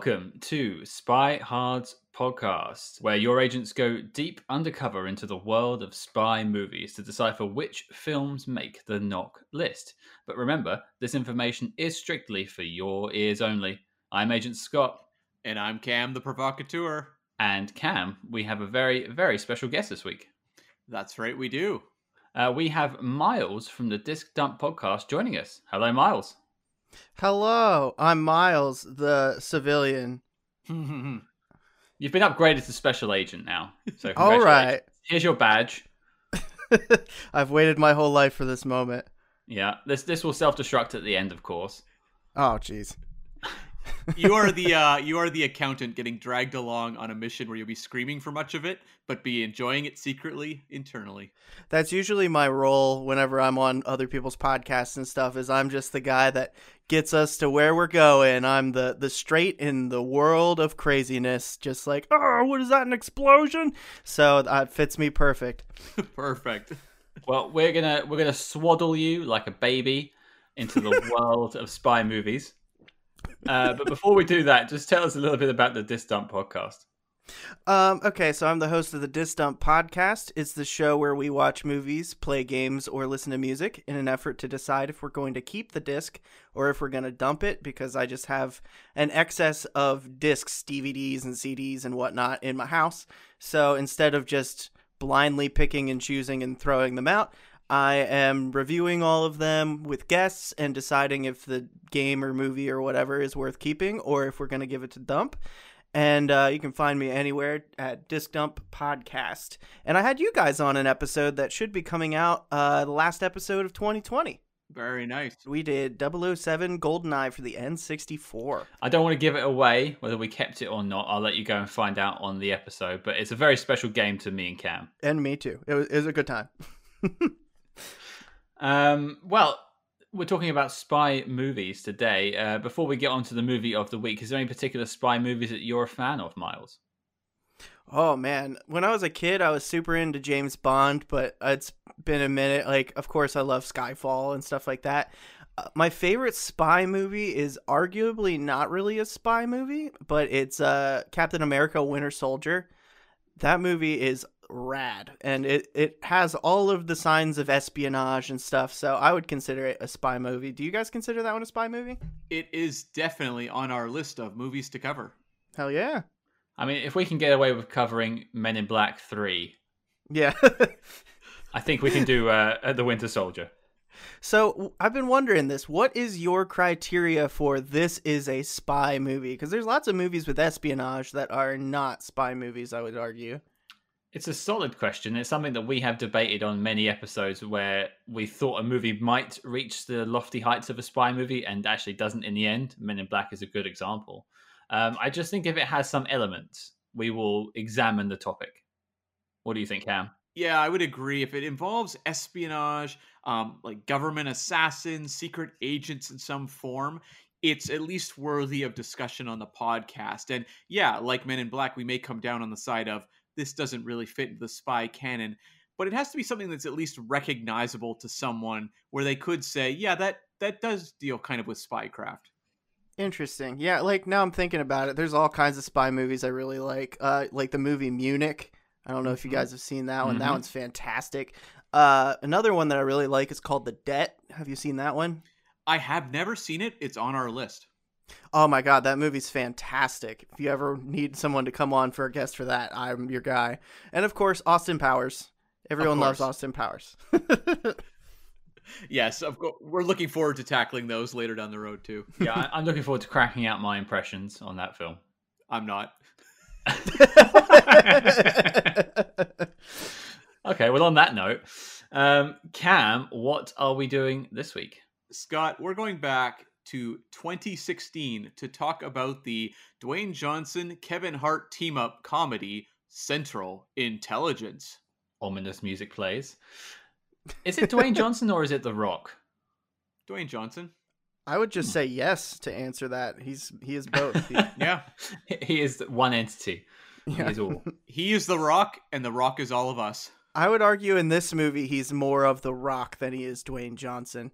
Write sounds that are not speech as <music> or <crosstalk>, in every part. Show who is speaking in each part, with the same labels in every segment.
Speaker 1: Welcome to Spy Hard's podcast, where your agents go deep undercover into the world of spy movies to decipher which films make the knock list. But remember, this information is strictly for your ears only. I'm Agent Scott.
Speaker 2: And I'm Cam, the provocateur.
Speaker 1: And Cam, we have a very, very special guest this week.
Speaker 2: That's right, we do.
Speaker 1: Uh, we have Miles from the Disc Dump podcast joining us. Hello, Miles.
Speaker 3: Hello, I'm Miles, the civilian. <laughs>
Speaker 1: You've been upgraded to special agent now. So <laughs>
Speaker 3: All right.
Speaker 1: Here's your badge. <laughs>
Speaker 3: I've waited my whole life for this moment.
Speaker 1: Yeah. This this will self destruct at the end, of course.
Speaker 3: Oh, jeez.
Speaker 2: You are the uh, you are the accountant getting dragged along on a mission where you'll be screaming for much of it, but be enjoying it secretly internally.
Speaker 3: That's usually my role whenever I'm on other people's podcasts and stuff. Is I'm just the guy that gets us to where we're going. I'm the the straight in the world of craziness. Just like, oh, what is that? An explosion? So that fits me perfect. <laughs>
Speaker 2: Perfect.
Speaker 1: Well, we're gonna we're gonna swaddle you like a baby into the <laughs> world of spy movies. Uh, but before we do that, just tell us a little bit about the Disc Dump podcast.
Speaker 3: Um, okay, so I'm the host of the Disc Dump podcast. It's the show where we watch movies, play games, or listen to music in an effort to decide if we're going to keep the disc or if we're going to dump it because I just have an excess of discs, DVDs, and CDs and whatnot in my house. So instead of just blindly picking and choosing and throwing them out, I am reviewing all of them with guests and deciding if the game or movie or whatever is worth keeping or if we're going to give it to dump. And uh, you can find me anywhere at Disc Dump Podcast. And I had you guys on an episode that should be coming out uh, the last episode of 2020.
Speaker 2: Very nice.
Speaker 3: We did 007 GoldenEye for the N64.
Speaker 1: I don't want to give it away, whether we kept it or not. I'll let you go and find out on the episode. But it's a very special game to me and Cam.
Speaker 3: And me too. It was, it was a good time. <laughs>
Speaker 1: Um, well, we're talking about spy movies today. Uh, before we get on to the movie of the week, is there any particular spy movies that you're a fan of, Miles?
Speaker 3: Oh man, when I was a kid, I was super into James Bond, but it's been a minute. Like, of course, I love Skyfall and stuff like that. Uh, my favorite spy movie is arguably not really a spy movie, but it's uh, Captain America: Winter Soldier. That movie is rad and it, it has all of the signs of espionage and stuff so i would consider it a spy movie do you guys consider that one a spy movie
Speaker 2: It is definitely on our list of movies to cover.
Speaker 3: hell yeah
Speaker 1: I mean, if we can get away with covering Men in Black 3,
Speaker 3: yeah <laughs>
Speaker 1: I think we can do uh, The Winter Soldier.
Speaker 3: So I've been wondering this what is your criteria for this is a spy movie because there's lots of movies with espionage that are not spy movies i would argue
Speaker 1: It's a solid question. It's something that we have debated on many episodes where we thought a movie might reach the lofty heights of a spy movie and actually doesn't in the end. Men in Black is a good example. Um, I just think if it has some elements, we will examine the topic. What do you think, Cam?
Speaker 2: Yeah, I would agree. If it involves espionage, um, like government assassins, secret agents in some form, it's at least worthy of discussion on the podcast. And yeah, like Men in Black, we may come down on the side of this doesn't really fit the spy canon, but it has to be something that's at least recognizable to someone where they could say, yeah, that that does deal kind of with spycraft.
Speaker 3: Interesting. Yeah, like now I'm thinking about it. There's all kinds of spy movies I really like. Uh like the movie Munich. I don't know if you
Speaker 2: Mhm.
Speaker 3: guys have seen that one. That
Speaker 1: Mhm.
Speaker 3: one's fantastic. Uh another one that I really like is called The Debt. Have you seen that one?
Speaker 2: I have never seen it. It's on our list.
Speaker 3: Oh my god, that movie's fantastic. If you ever need someone to come on for a guest for that, I'm your guy. And of course, Austin Powers. Everyone loves. Austin Powers. <laughs>
Speaker 2: Yes, of course. We're looking forward to tackling those later down the road too.
Speaker 1: Yeah, I'm looking forward to cracking out my impressions on that film.
Speaker 2: I'm not. <laughs>
Speaker 1: Okay, well, on that note, um, Cam, what are we doing this week?
Speaker 2: Scott, we're going back to 2016 to talk about the Dwayne Johnson Kevin Hart team up comedy Central Intelligence.
Speaker 1: Ominous music plays. Is it Dwayne Johnson or is it The Rock? <laughs>
Speaker 2: Dwayne Johnson.
Speaker 3: I would just say yes to answer that. He's he is both. He- <laughs>
Speaker 2: Yeah. <laughs>
Speaker 1: He is one entity. He is all. <laughs>
Speaker 2: He is The Rock, and The Rock is all of us.
Speaker 3: I would argue in this movie he's more of the Rock than he is Dwayne Johnson.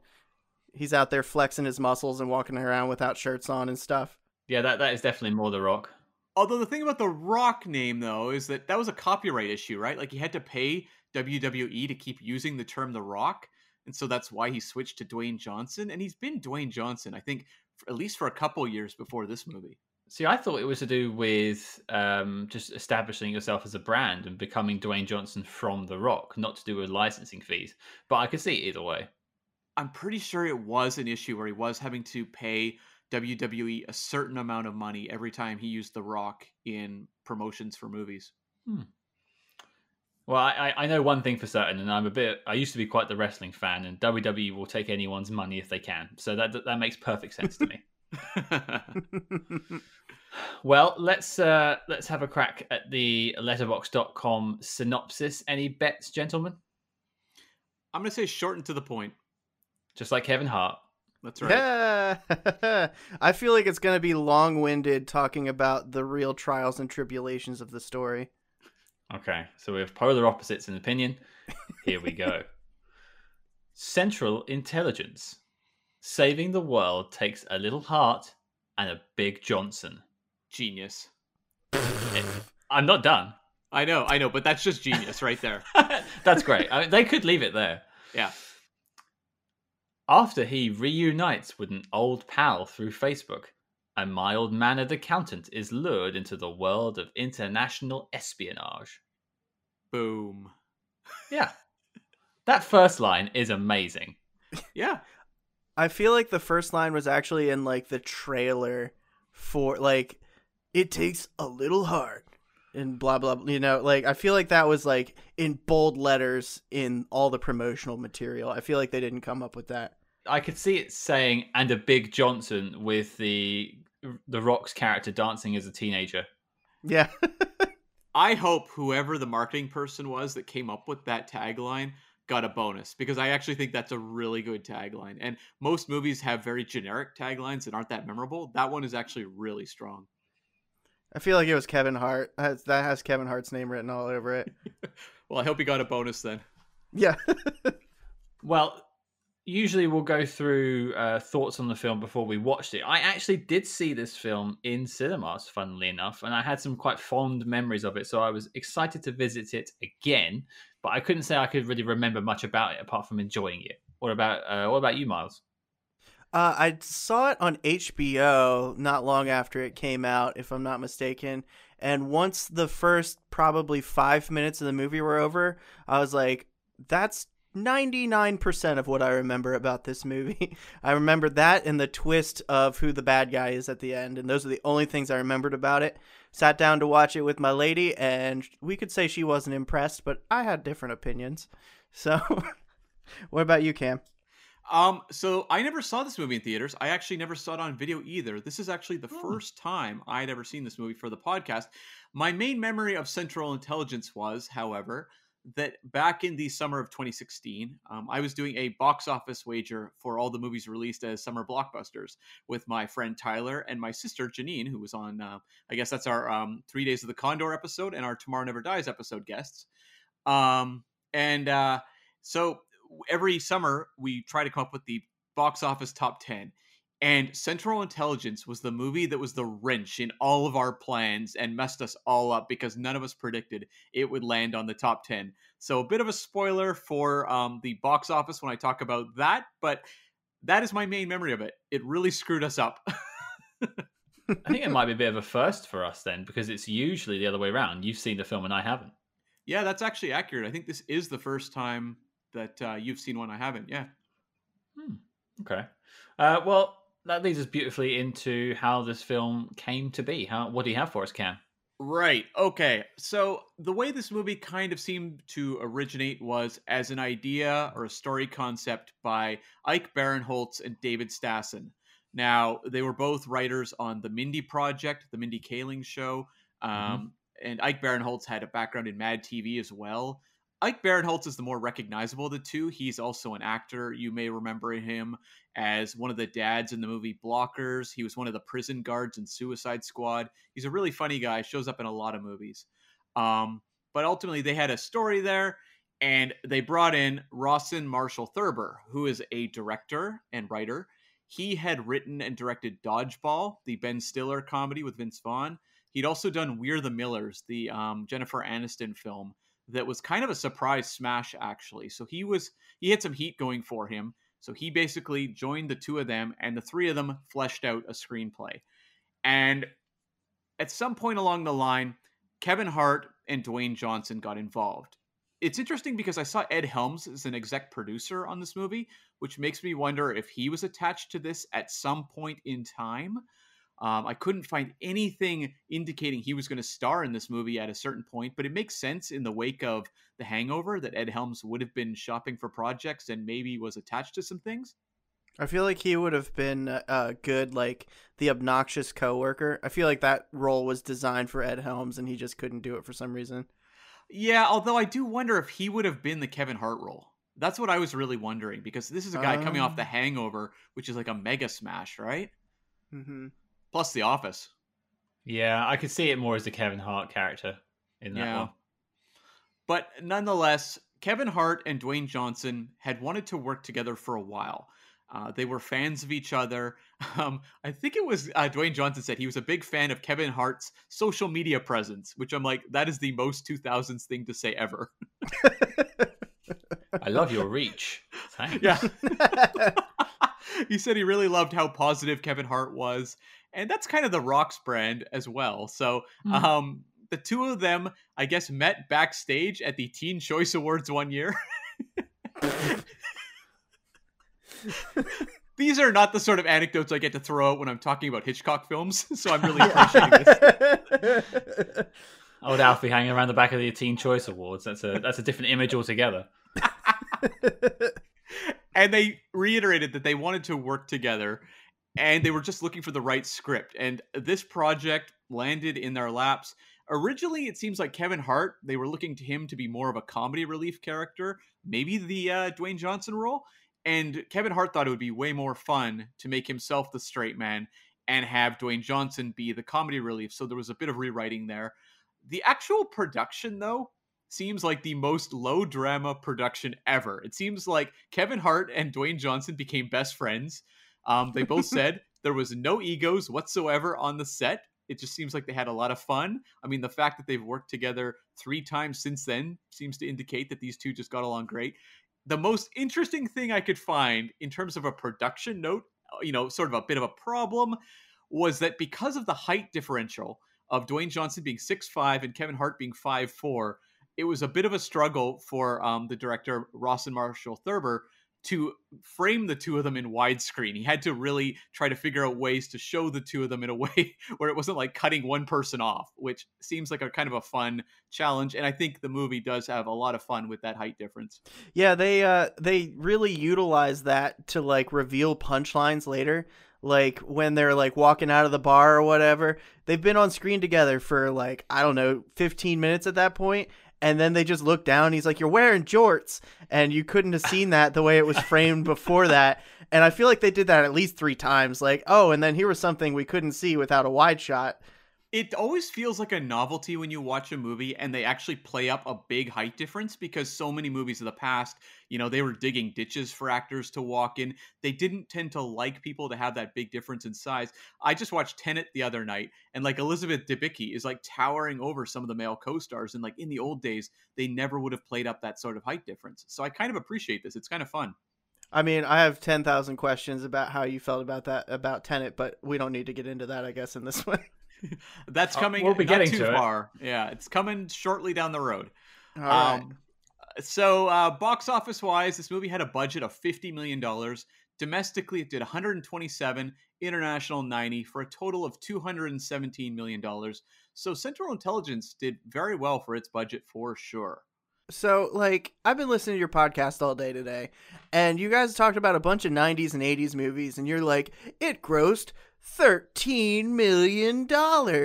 Speaker 3: He's out there flexing his muscles and walking around without shirts on and stuff.
Speaker 1: Yeah, that, that is definitely more The Rock.
Speaker 2: Although the thing about the Rock name though is that that was a copyright issue, right? Like he had to pay WWE to keep using the term The Rock, and so that's why he switched to Dwayne Johnson. And he's been Dwayne Johnson, I think, at least for a couple years before this movie.
Speaker 1: See, I thought it was to do with um, just establishing yourself as a brand and becoming Dwayne Johnson from The Rock, not to do with licensing fees. But I could see it either way.
Speaker 2: I'm pretty sure it was an issue where he was having to pay WWE a certain amount of money every time he used The Rock in promotions for movies.
Speaker 1: Hmm. Well, I, I know one thing for certain, and I'm a bit. I used to be quite the wrestling fan, and WWE will take anyone's money if they can. So that that makes perfect sense to me. <laughs> <laughs> well, let's uh, let's have a crack at the letterboxd.com synopsis. Any bets, gentlemen?
Speaker 2: I'm going to say short and to the point.
Speaker 1: Just like Kevin Hart.
Speaker 2: That's right.
Speaker 3: Yeah. <laughs> I feel like it's going to be long winded talking about the real trials and tribulations of the story.
Speaker 1: Okay, so we have polar opposites in opinion. Here we go. Central Intelligence. Saving the world takes a little heart and a big Johnson.
Speaker 2: Genius. <laughs>
Speaker 1: I'm not done.
Speaker 2: I know, I know, but that's just genius right there. <laughs>
Speaker 1: that's great. I mean, they could leave it there.
Speaker 2: Yeah.
Speaker 1: After he reunites with an old pal through Facebook, a mild mannered accountant is lured into the world of international espionage.
Speaker 2: Boom.
Speaker 1: Yeah. That first line is amazing.
Speaker 2: Yeah.
Speaker 3: I feel like the first line was actually in like the trailer for like it takes a little heart and blah blah you know like I feel like that was like in bold letters in all the promotional material. I feel like they didn't come up with that.
Speaker 1: I could see it saying and a big Johnson with the the Rock's character dancing as a teenager.
Speaker 3: Yeah. <laughs>
Speaker 2: I hope whoever the marketing person was that came up with that tagline got a bonus because I actually think that's a really good tagline. And most movies have very generic taglines that aren't that memorable. That one is actually really strong.
Speaker 3: I feel like it was Kevin Hart. That has Kevin Hart's name written all over it. <laughs>
Speaker 2: well, I hope he got a bonus then.
Speaker 3: Yeah. <laughs>
Speaker 1: well, usually we'll go through uh, thoughts on the film before we watched it. I actually did see this film in cinemas, funnily enough, and I had some quite fond memories of it. So I was excited to visit it again, but I couldn't say I could really remember much about it apart from enjoying it. What about uh, what about you, Miles?
Speaker 3: Uh, I saw it on HBO not long after it came out, if I'm not mistaken. And once the first probably five minutes of the movie were over, I was like, that's 99% of what I remember about this movie. <laughs> I remember that and the twist of who the bad guy is at the end. And those are the only things I remembered about it. Sat down to watch it with my lady, and we could say she wasn't impressed, but I had different opinions. <laughs> So, what about you, Cam?
Speaker 2: Um, so I never saw this movie in theaters. I actually never saw it on video either. This is actually the oh. first time I'd ever seen this movie for the podcast. My main memory of Central Intelligence was, however, that back in the summer of 2016, um, I was doing a box office wager for all the movies released as summer blockbusters with my friend Tyler and my sister Janine, who was on, uh, I guess that's our um, Three Days of the Condor episode and our Tomorrow Never Dies episode guests. Um, and uh, so every summer we try to come up with the box office top 10 and Central Intelligence was the movie that was the wrench in all of our plans and messed us all up because none of us predicted it would land on the top 10. So, a bit of a spoiler for um, the box office when I talk about that, but that is my main memory of it. It really screwed us up. <laughs>
Speaker 1: I think it might be a bit of a first for us then because it's usually the other way around. You've seen the film and I haven't.
Speaker 2: Yeah, that's actually accurate. I think this is the first time that uh, you've seen one I haven't. Yeah.
Speaker 1: Hmm. Okay. Uh, well, that leads us beautifully into how this film came to be. How what do you have for us, Cam?
Speaker 2: Right. Okay. So the way this movie kind of seemed to originate was as an idea or a story concept by Ike Barinholtz and David Stassen. Now they were both writers on the Mindy Project, the Mindy Kaling Show, mm-hmm. um, mm-hmm. and Ike Barinholtz had a background in Mad TV as well. Ike Barinholtz is the more recognizable of the two. He's also an actor. You may remember him as one of the dads in the movie Blockers. He was one of the prison guards in Suicide Squad. He's a really funny guy, shows up in a lot of movies. Um, but ultimately, they had a story there, and they brought in Rawson Marshall Thurber, who is a director and writer. He had written and directed Dodgeball, the Ben Stiller comedy with Vince Vaughn. He'd also done We're the Millers, the um, Jennifer Aniston film that was kind of a surprise smash, actually. So he was he had some heat going for him. So he basically joined the two of them, and the three of them fleshed out a screenplay. And at some point along the line, Kevin Hart and Dwayne Johnson got involved. It's interesting because I saw Ed Helms as an exec producer on this movie, which makes me wonder if he was attached to this at some point in time. Um, I couldn't find anything indicating he was going to star in this movie at a certain point, but it makes sense in the wake of The Hangover that Ed Helms would have been shopping for projects and maybe was attached to some things.
Speaker 3: I feel like he would have been a good, like the obnoxious coworker. I feel like that role was designed for Ed Helms, and he just couldn't do it for some reason.
Speaker 2: Yeah, although I do wonder if he would have been the Kevin Hart role. That's what I was really wondering because this is a guy coming off The Hangover, which is like a mega smash, right?
Speaker 3: Mm-hmm.
Speaker 2: Plus The Office.
Speaker 1: Yeah, I could see it more as the Kevin Hart character in that yeah. one.
Speaker 2: But nonetheless, Kevin Hart and Dwayne Johnson had wanted to work together for a while. Uh, they were fans of each other. <laughs> Um, I think it was uh, Dwayne Johnson said he was a big fan of Kevin Hart's social media presence, which I'm like, that is the most 2000s thing to say ever. <laughs>
Speaker 1: I love your reach. Thanks.
Speaker 2: Yeah. <laughs> he said he really loved how positive Kevin Hart was. And that's kind of the Rocks brand as well. So, mm. um, the two of them, I guess, met backstage at the Teen Choice Awards one year. <laughs> These are not the sort of anecdotes I get to throw out when I'm talking about Hitchcock films, <laughs> so I'm really appreciating this. <laughs>
Speaker 1: Old Alfie hanging around the back of the Teen Choice Awards. That's a that's a different image altogether.
Speaker 2: and they reiterated that they wanted to work together and they were just looking for the right script. And this project landed in their laps. Originally, it seems like Kevin Hart, they were looking to him to be more of a comedy relief character, maybe the uh, Dwayne Johnson role. And Kevin Hart thought it would be way more fun to make himself the straight man and have Dwayne Johnson be the comedy relief. So there was a bit of rewriting there. The actual production, though, seems like the most low drama production ever. It seems like Kevin Hart and Dwayne Johnson became best friends. Um, they both <laughs> said there was no egos whatsoever on the set. It just seems like they had a lot of fun. I mean, the fact that they've worked together three times since then seems to indicate that these two just got along great the most interesting thing I could find in terms of a production note, uh, you know, sort of a bit of a problem, was that because of the height differential of Dwayne Johnson being six five and Kevin Hart being five four, it was a bit of a struggle for um, the director Rawson Marshall Thurber to frame the two of them in widescreen. He had to really try to figure out ways to show the two of them in a <laughs> way where it wasn't like cutting one person off, which seems like a kind of a fun challenge. And I think the movie does have a lot of fun with that height difference.
Speaker 3: Yeah, they uh they really utilize that to like reveal punchlines later. Like when they're like walking out of the bar or whatever, they've been on screen together for like, I don't know, 15 minutes at that point, and then they just look down. He's like, "You're wearing jorts," and you couldn't have seen that the way it was framed before that. And I feel like they did that at least three times. Like, oh, and then here was something we couldn't see without a wide shot
Speaker 2: it always feels like a novelty when you watch a movie and they actually play up a big height difference because so many movies of the past, you know, they were digging ditches for actors to walk in. They didn't tend to like people to have that big difference in size. I just watched Tenet the other night and like Elizabeth Debicki is like towering over some of the male co-stars and like in the old days they never would have played up that sort of height difference. So I kind of appreciate this. It's kind of fun.
Speaker 3: I mean, I have 10,000 questions about how you felt about that about Tenet, but we don't need to get into that I guess in this <laughs> one. <laughs>
Speaker 2: That's uh, coming. Uh, we'll be getting too far. It. Yeah, it's coming shortly down the road.
Speaker 3: All right. Um,
Speaker 2: so, uh, box office wise, this movie had a budget of fifty million dollars. Domestically, it did 127. International 90 for a total of 217 million dollars. So, Central Intelligence did very well for its budget for sure.
Speaker 3: So, like, I've been listening to your podcast all day today, and you guys talked about a bunch of 90s and 80s movies, and you're like, it grossed $13 million.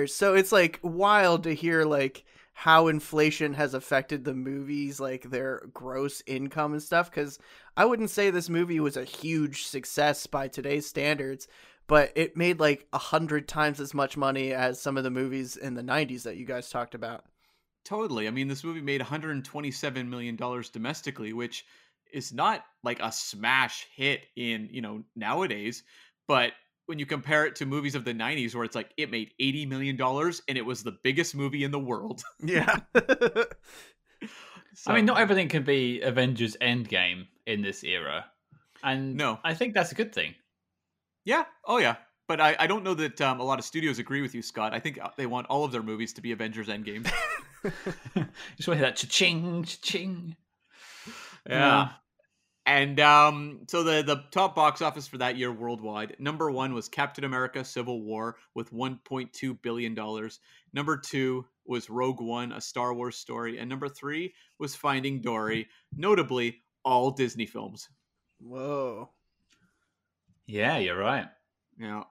Speaker 3: So it's like wild to hear like how inflation has affected the movies, like their gross income and stuff. Cause I wouldn't say this movie was a huge success by today's standards, but it made like a hundred times as much money as some of the movies in the 90s that you guys talked about.
Speaker 2: Totally. I mean, this movie made $127 million domestically, which is not like a smash hit in, you know, nowadays, but when you compare it to movies of the 90s where it's like it made 80 million dollars and it was the biggest movie in the world. <laughs>
Speaker 3: Yeah. <laughs>
Speaker 1: I mean, not everything can be Avengers Endgame in this era. And
Speaker 2: No.
Speaker 1: I think that's a good thing.
Speaker 2: Yeah. Oh, yeah. But I, I don't know that um, a lot of studios agree with you, Scott. I think uh, they want all of their movies to be Avengers Endgame. <laughs>
Speaker 1: Just want to hear that cha-ching, cha-ching.
Speaker 2: Yeah. And um, so the the top box office for that year worldwide, number one was Captain America: Civil War with 1.2 billion dollars. Number two was Rogue One: A Star Wars Story, and number three was Finding Dory. Notably, all Disney films.
Speaker 3: Whoa.
Speaker 1: Yeah, you're right.
Speaker 2: Yeah,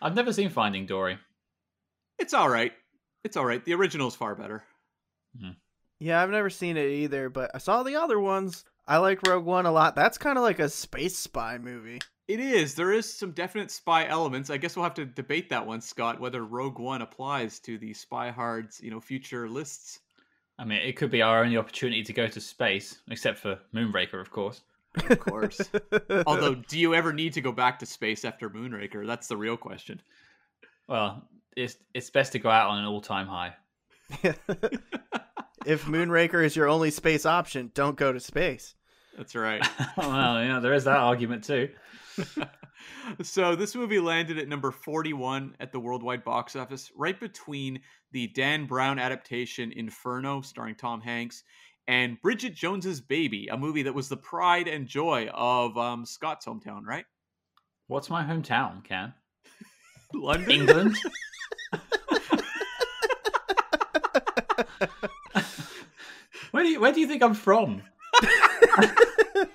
Speaker 1: I've never seen Finding Dory.
Speaker 2: it's all right. It's all right. The original is far better.
Speaker 3: Yeah, I've never seen it either, but I saw the other ones. I like Rogue One a lot. That's kind of like a space spy movie.
Speaker 2: It is. There is some definite spy elements. I guess we'll have to debate that one, Scott, whether Rogue One applies to the Spy Hard's, you know, future lists.
Speaker 1: I mean, it could be our only opportunity to go to space, except for Moonraker, of course.
Speaker 2: Of course. <laughs> Although, do you ever need to go back to space after Moonraker? That's the real question.
Speaker 1: Well, it's it's best to go out on an all-time high. <laughs> <laughs>
Speaker 3: if Moonraker is your only space option, don't go to space.
Speaker 2: That's right. <laughs>
Speaker 1: well, yeah, there is that argument too. <laughs>
Speaker 2: so this movie landed at number 41 at the worldwide box office, right between the Dan Brown adaptation Inferno, starring Tom Hanks, and Bridget Jones's Baby, a movie that was the pride and joy of um, Scott's hometown, right?
Speaker 1: What's my hometown, Ken? <laughs>
Speaker 2: London.
Speaker 1: England. where do you where do you think I'm from? <laughs>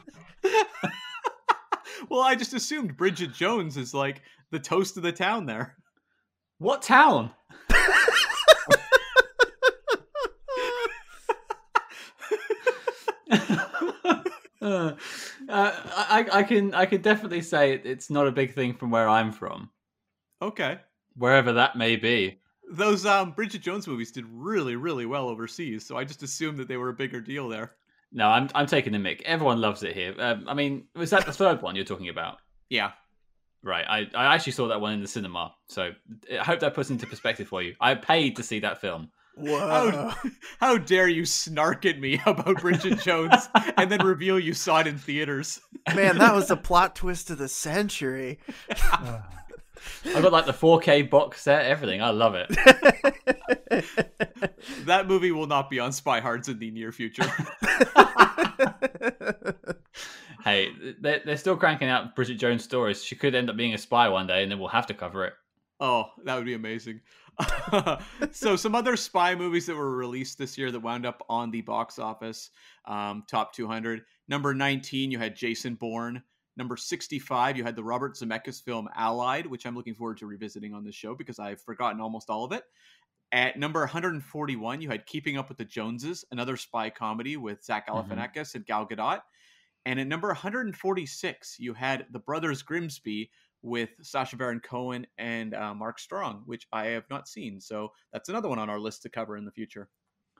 Speaker 2: well, I just assumed Bridget Jones is like the toast of the town there.
Speaker 1: What town? Uh, I, I can I can definitely say it's not a big thing from where I'm from,
Speaker 2: Okay.
Speaker 1: wherever that may be.
Speaker 2: Those um, Bridget Jones movies did really, really well overseas, so I just assumed that they were a bigger deal there.
Speaker 1: No, I'm I'm taking the mic. Everyone loves it here. Um, I mean, was that the third one you're talking about?
Speaker 2: Yeah.
Speaker 1: Right. I, I actually saw that one in the cinema, so I hope that puts into perspective for you. I paid to see that film.
Speaker 3: Whoa.
Speaker 2: How, how dare you snark at me <laughs> about Bridget Jones and then reveal you saw it in theaters?
Speaker 3: Man, that was the plot twist of the century. <laughs>
Speaker 1: I got like the 4K box set, everything. I love it. <laughs>
Speaker 2: That movie will not be on Spy Hards in the near future. <laughs>
Speaker 1: Hey, they're, they're still cranking out Bridget Jones stories. She could end up being a spy one day, and then we'll have to cover it.
Speaker 2: Oh, that would be amazing. <laughs> so, some other spy movies that were released this year that wound up on the box office um, top 200. Number 19, you had Jason Bourne. Number 65, you had the Robert Zemeckis film Allied, which I'm looking forward to revisiting on this show because I've forgotten almost all of it. At number 141, you had Keeping Up with the Joneses, another spy comedy with Zach
Speaker 1: Mhm.
Speaker 2: And Gal Gadot. And at number 146, you had The Brothers Grimsby with Sacha Baron Cohen and uh, Mark Strong, which I have not seen. So that's another one on our list to cover in the future.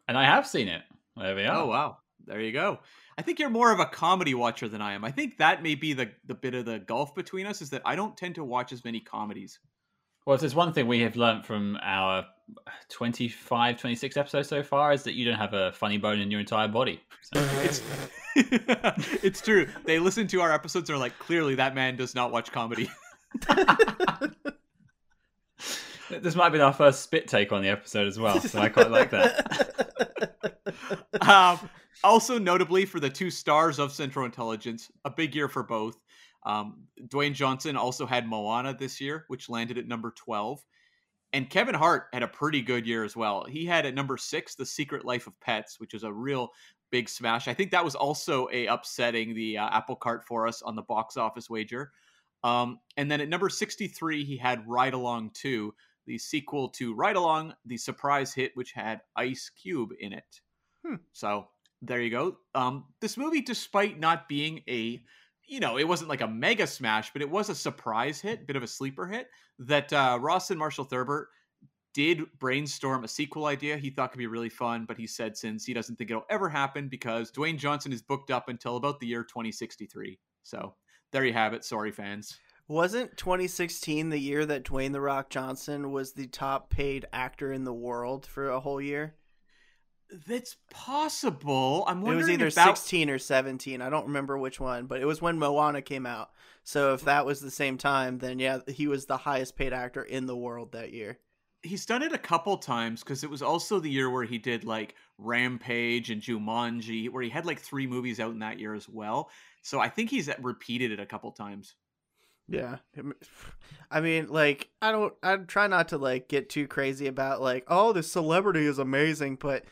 Speaker 1: And I have seen it. There we are.
Speaker 2: Oh wow, there you go. I think you're more of a comedy watcher than I am. I think that may be the the bit of the gulf between us is that I don't tend to watch as many comedies.
Speaker 1: Well, if there's one thing we have learned from our 25, 26 episodes so far is that you don't have a funny bone in your entire body. So,
Speaker 2: It's <laughs> it's true. They listen to our episodes and are like, clearly that man does not watch comedy. <laughs>
Speaker 1: this might be our first spit take on the episode as well, so I quite like that. <laughs>
Speaker 2: um, also, notably for the two stars of Central Intelligence, a big year for both. Um, Dwayne Johnson also had Moana this year, which landed at number 12. And Kevin Hart had a pretty good year as well. He had at number six, The Secret Life of Pets, which was a real big smash. I think that was also a upsetting the uh, apple cart for us on the box office wager. Um, and then at number 63, he had Ride Along 2, the sequel to Ride Along, the surprise hit, which had Ice Cube in it.
Speaker 3: Hmm.
Speaker 2: So there you go. Um, this movie, despite not being a, you know, it wasn't like a mega smash, but it was a surprise hit, bit of a sleeper hit that uh, Rawson Marshall Thurber did brainstorm a sequel idea he thought could be really fun, but he said since he doesn't think it'll ever happen because Dwayne Johnson is booked up until about the year 2063. So there you have it. Sorry, fans.
Speaker 3: Wasn't 2016 the year that Dwayne the Rock Johnson was the top paid actor in the world for a whole year?
Speaker 2: That's possible. I'm wondering.
Speaker 3: It was either
Speaker 2: that,
Speaker 3: 16 or 17. I don't remember which one, but it was when Moana came out. So if that was the same time, then yeah, he was the highest paid actor in the world that year.
Speaker 2: he's done it a couple times because it was also the year where he did like Rampage and Jumanji, where he had like three movies out in that year as well. So I think he's repeated it a couple times.
Speaker 3: Yeah. I mean, like, I don't, I try not to, like, get too crazy about, like, oh, this celebrity is amazing, but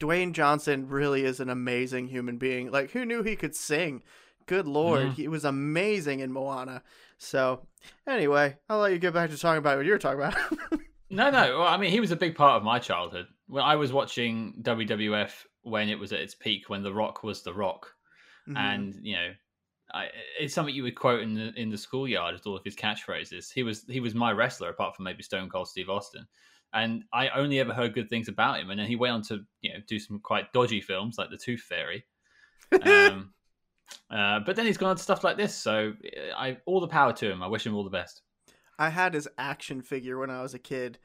Speaker 3: Dwayne Johnson really is an amazing human being. Like, who knew he could sing? Good lord,
Speaker 1: Mhm.
Speaker 3: he was amazing in Moana. So, anyway, I'll let you get back to talking about what you're talking about. <laughs>
Speaker 1: No, no. Well, I mean, he was a big part of my childhood. When I was watching WWF when it was at its peak, when The Rock was The Rock,
Speaker 3: Mhm.
Speaker 1: and you know, I, it's something you would quote in the in the schoolyard with all of his catchphrases. He was he was my wrestler, apart from maybe Stone Cold Steve Austin. And I only ever heard good things about him. And then he went on to you know do some quite dodgy films like The Tooth Fairy. Um, <laughs> uh, but then he's gone on to stuff like this. So I all the power to him. I wish him all the best.
Speaker 3: I had his action figure when I was a kid,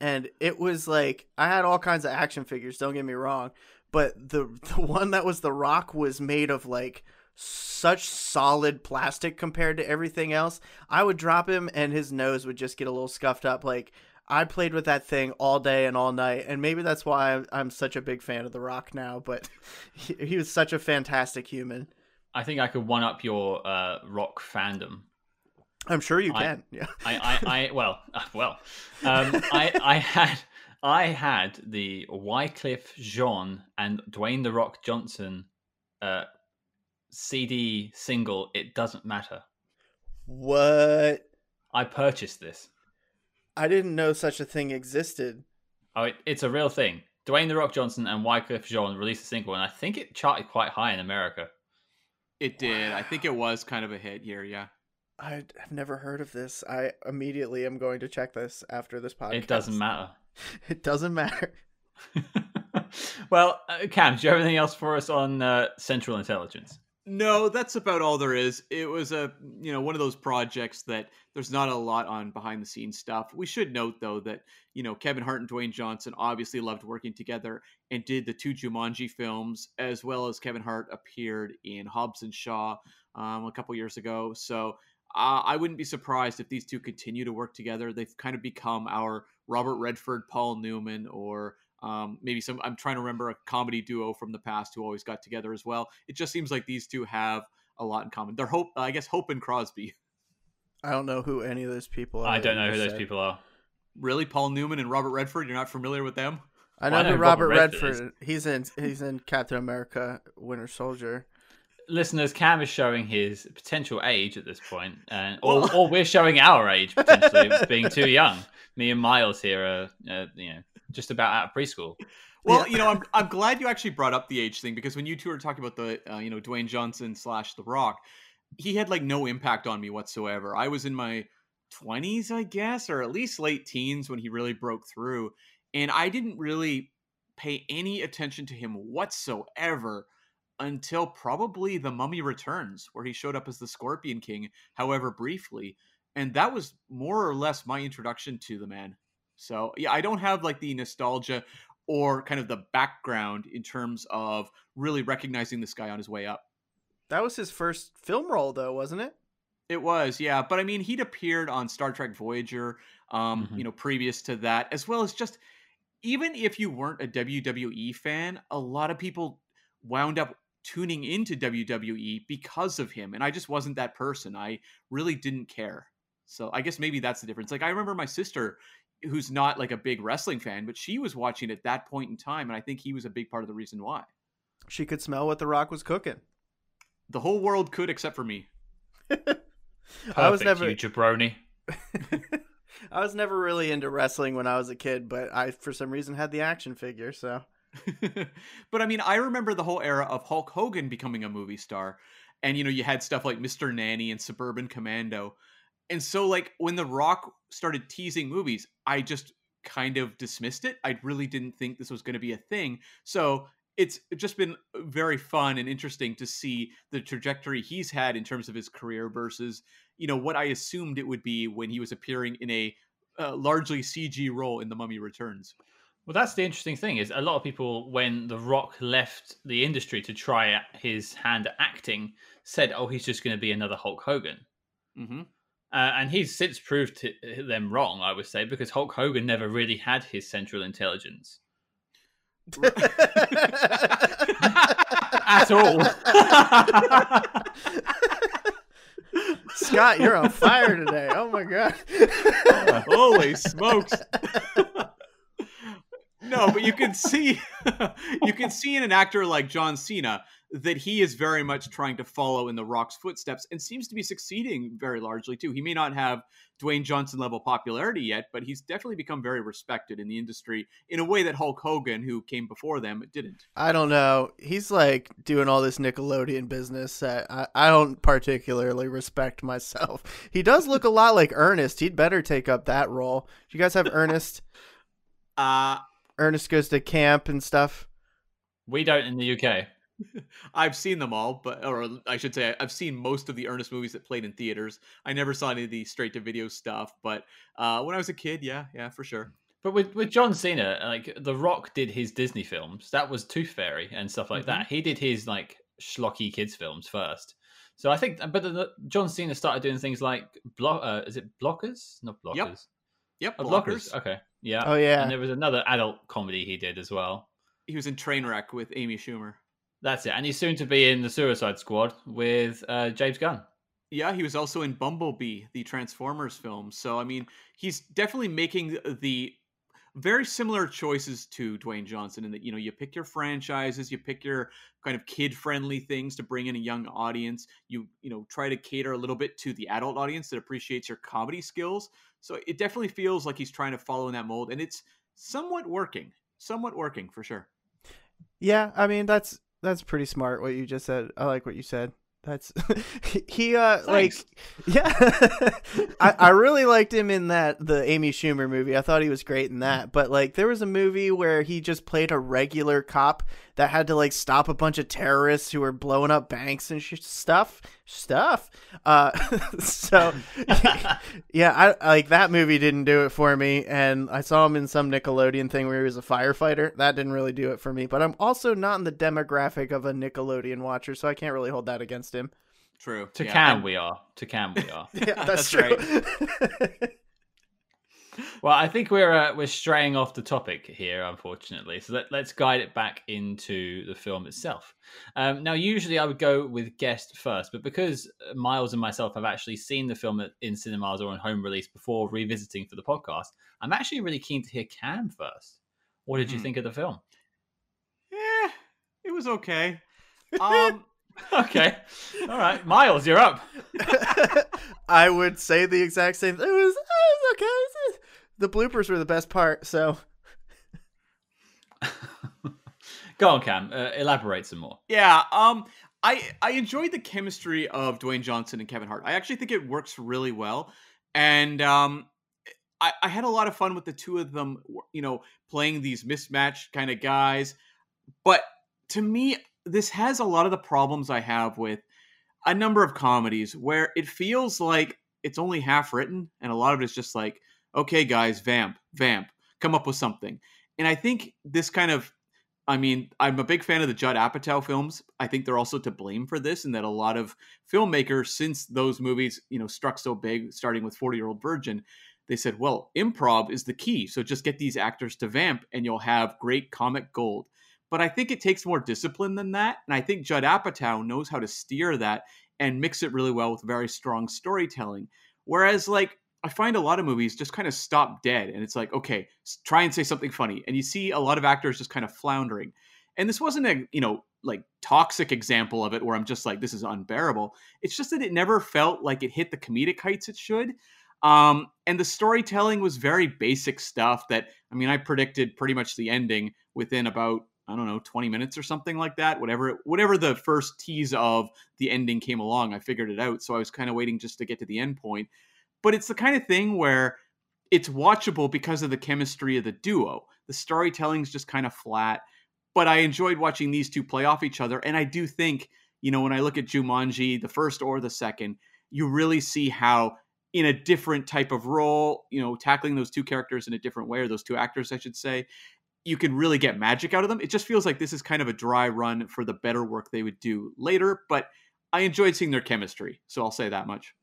Speaker 3: and it was like I had all kinds of action figures. Don't get me wrong, but the <laughs> the one that was the Rock was made of like such solid plastic compared to everything else. I would drop him, and his nose would just get a little scuffed up. Like I played with that thing all day and all night, and maybe that's why I'm, I'm such a big fan of the Rock now. But <laughs> he, he was such a fantastic human.
Speaker 1: I think I could one up your uh, rock fandom.
Speaker 3: I'm sure you
Speaker 1: I-
Speaker 3: can. <laughs> Yeah.
Speaker 1: I, I, I well, <laughs> well, um, I, I had, I had the Wyclef Jean and Dwayne the Rock Johnson uh, CD single. It doesn't matter.
Speaker 3: What?
Speaker 1: I purchased this.
Speaker 3: I didn't know such a thing existed.
Speaker 1: Oh, it, it's a real thing. Dwayne the Rock Johnson and Wyclef Jean released a single, and I think it charted quite high in America.
Speaker 2: It did. I think it was kind of a hit year. Yeah.
Speaker 3: I have never heard of this. I immediately am going to check this after this podcast. <laughs>
Speaker 1: It doesn't matter.
Speaker 3: It doesn't matter.
Speaker 1: well, uh, Cam, do you have anything else for us on uh, Central Intelligence?
Speaker 2: No, that's about all there is. It was a you know one of those projects that there's not a lot on behind the scenes stuff. We should note though that you know Kevin Hart and Dwayne Johnson obviously loved working together and did the two Jumanji films as well as Kevin Hart appeared in Hobbs and Shaw um, a couple years ago. So uh, I wouldn't be surprised if these two continue to work together. They've kind of become our Robert Redford, Paul Newman, or um, maybe some. I'm trying to remember a comedy duo from the past who always got together as well. It just seems like these two have a lot in common. They're Hope, I guess, Hope and Crosby.
Speaker 3: I don't know who any of those people are.
Speaker 1: I don't know who those
Speaker 3: said.
Speaker 1: people are.
Speaker 2: Really, Paul Newman and Robert Redford. You're not familiar with them?
Speaker 3: I
Speaker 1: Well,
Speaker 3: know
Speaker 1: I know
Speaker 3: Robert,
Speaker 1: Robert Redford
Speaker 3: Redford. He's in. He's in Captain America: Winter Soldier.
Speaker 1: Listeners, Cam is showing his potential age at this point, and or,
Speaker 2: Well-
Speaker 1: or we're showing our age potentially <laughs> being too young. Me and Miles here are, uh, you know, just about out of preschool.
Speaker 2: Well,
Speaker 3: Yeah.
Speaker 2: you know, I'm I'm glad you actually brought up the age thing because when you two were talking about the uh, you know Dwayne Johnson slash The Rock, he had like no impact on me whatsoever. I was in my 20s, I guess, or at least late teens when he really broke through, and I didn't really pay any attention to him whatsoever until probably The Mummy Returns, where he showed up as the Scorpion King, however briefly, and that was more or less my introduction to the man. So yeah, I don't have like the nostalgia or kind of the background in terms of really recognizing this guy on his way up.
Speaker 3: That was his first film role, though, wasn't it?
Speaker 2: It was, yeah, but I mean, he'd appeared on Star Trek Voyager, um,
Speaker 1: Mhm.
Speaker 2: you know, previous to that, as well as just even if you weren't a WWE fan, a lot of people wound up tuning into WWE because of him, and I just wasn't that person. I really didn't care. So I guess maybe that's the difference. Like I remember my sister, who's not like a big wrestling fan, but she was watching at that point in time, and I think he was a big part of the reason why.
Speaker 3: She could smell what The Rock was cooking.
Speaker 2: The whole world could, except for me. <laughs>
Speaker 3: I was never.
Speaker 1: you jabroni. <laughs>
Speaker 3: I was never really into wrestling when I was a kid, but I, for some reason, had the action figure. So <laughs>
Speaker 2: but I mean, I remember the whole era of Hulk Hogan becoming a movie star. And, you know, you had stuff like Mr. Nanny and Suburban Commando. And so, like, when The Rock started teasing movies, I just kind of dismissed it. I really didn't think this was going to be a thing. So, it's just been very fun and interesting to see the trajectory he's had in terms of his career versus you know what I assumed it would be when he was appearing in a uh, largely CG role in The Mummy Returns.
Speaker 1: Well, that's the interesting thing is a lot of people when The Rock left the industry to try his hand at acting said, "Oh, he's just going to be another Hulk Hogan."
Speaker 2: Mm-hmm.
Speaker 1: Uh, and he's since proved to them wrong, I would say, because Hulk Hogan never really had his central intelligence <laughs> at all. <laughs>
Speaker 3: Scott, you're on fire today. Oh my god.
Speaker 2: Holy smokes. <laughs> no, but you can see you can see in an actor like John Cena that he is very much trying to follow in the Rock's footsteps and seems to be succeeding very largely too. He may not have Dwayne Johnson level popularity yet, but he's definitely become very respected in the industry in a way that Hulk Hogan, who came before them, didn't.
Speaker 3: I don't know. He's like doing all this Nickelodeon business that I, I don't particularly respect myself. He does look a lot like Ernest. He'd better take up that role. Do you guys have <laughs> Ernest?
Speaker 2: Uh
Speaker 3: Ernest goes to camp and stuff.
Speaker 1: We don't in the UK. <laughs>
Speaker 2: I've seen them all, but or I should say I've seen most of the Ernest movies that played in theaters. I never saw any of the straight to video stuff, but uh, when I was a kid, yeah, yeah, for sure.
Speaker 1: But with with John Cena, like The Rock did his Disney films. That was Tooth Fairy and stuff like
Speaker 2: Mm-hmm.
Speaker 1: that. He did his like schlocky kids films first. So I think, but the, John Cena started doing things like block. Uh, is it blockers? Not blockers.
Speaker 2: Yep. Yep,
Speaker 1: Oh,
Speaker 2: blockers.
Speaker 1: blockers. Okay. Yeah.
Speaker 3: Oh yeah.
Speaker 1: And there was another adult comedy he did as well.
Speaker 2: He was in Trainwreck with Amy Schumer.
Speaker 1: That's it. And he's soon to be in the Suicide Squad with uh, James Gunn.
Speaker 2: Yeah, he was also in Bumblebee, the Transformers film. So I mean, he's definitely making the very similar choices to Dwayne Johnson in that you know you pick your franchises, you pick your kind of kid-friendly things to bring in a young audience. You you know try to cater a little bit to the adult audience that appreciates your comedy skills. So it definitely feels like he's trying to follow in that mold, and it's somewhat working. Somewhat working for sure.
Speaker 3: Yeah, I mean that's that's pretty smart what you just said. I like what you said. That's <laughs> he uh like yeah. <laughs> I I really liked him in that the Amy Schumer movie. I thought he was great in that. But like there was a movie where he just played a regular cop that had to like stop a bunch of terrorists who were blowing up banks and sh- stuff stuff. Uh <laughs> so <laughs> yeah, I like that movie didn't do it for me and I saw him in some Nickelodeon thing where he was a firefighter. That didn't really do it for me, but I'm also not in the demographic of a Nickelodeon watcher, so I can't really hold that against him.
Speaker 2: True.
Speaker 1: To
Speaker 2: Yeah,
Speaker 1: Cam, we are. To Cam, we are. <laughs>
Speaker 3: Yeah,
Speaker 2: That's
Speaker 3: true.
Speaker 1: Well, I think we're uh, we're straying off the topic here, unfortunately. So let, let's guide it back into the film itself. Um, now, usually I would go with guest first, but because uh, Miles and myself have actually seen the film in cinemas or on home release before revisiting for the podcast, I'm actually really keen to hear Cam first. What did you
Speaker 2: Hmm.
Speaker 1: think of the film?
Speaker 2: Eh, it was okay. <laughs> Um,
Speaker 1: Okay, <laughs> all right, Miles, you're up. <laughs>
Speaker 3: I would say the exact same. It was, it was okay. The bloopers were the best part. So <laughs>
Speaker 1: Go on, Cam. Uh, elaborate some more.
Speaker 2: Yeah, um, I I enjoyed the chemistry of Dwayne Johnson and Kevin Hart. I actually think it works really well, and um, I, I had a lot of fun with the two of them. You know, playing these mismatched kind of guys. But to me, this has a lot of the problems I have with a number of comedies where it feels like it's only half written, and a lot of it is just like, okay, guys, vamp, vamp, come up with something. And I think this kind of I mean, I'm a big fan of the Judd Apatow films. I think they're also to blame for this, and that a lot of filmmakers, since those movies, you know, struck so big, starting with 40 Year Old Virgin, they said, well, improv is the key. So just get these actors to vamp, and you'll have great comic gold. But I think it takes more discipline than that, and I think Judd Apatow knows how to steer that and mix it really well with very strong storytelling. Whereas, like, I find a lot of movies just kind of stop dead and it's like, okay, try and say something funny. And you see a lot of actors just kind of floundering. And this wasn't a, you know, like toxic example of it where I'm just like, this is unbearable. It's just that it never felt like it hit the comedic heights it should. Um, and the storytelling was very basic stuff that, I mean, I predicted pretty much the ending within about, I don't know, 20 minutes or something like that. Whatever, whatever the first tease of the ending came along, I figured it out. So I was kind of waiting just to get to the end point but it's the kind of thing where it's watchable because of the chemistry of the duo. The storytelling's just kind of flat. but I enjoyed watching these two play off each other. And I do think, you know, when I look at Jumanji, the first or the second, you really see how in a different type of role, you know, tackling those two characters in a different way, or those two actors, I should say, you can really get magic out of them. It just feels like this is kind of a dry run for the better work they would do later, but I enjoyed seeing their chemistry. So I'll say that much.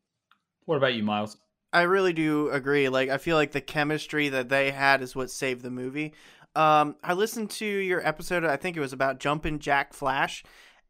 Speaker 1: What about you, Miles?
Speaker 3: I really do agree. Like, I feel like the chemistry that they had is what saved the movie. Um, I listened to your episode. I think it was about Jumpin' Jack Flash,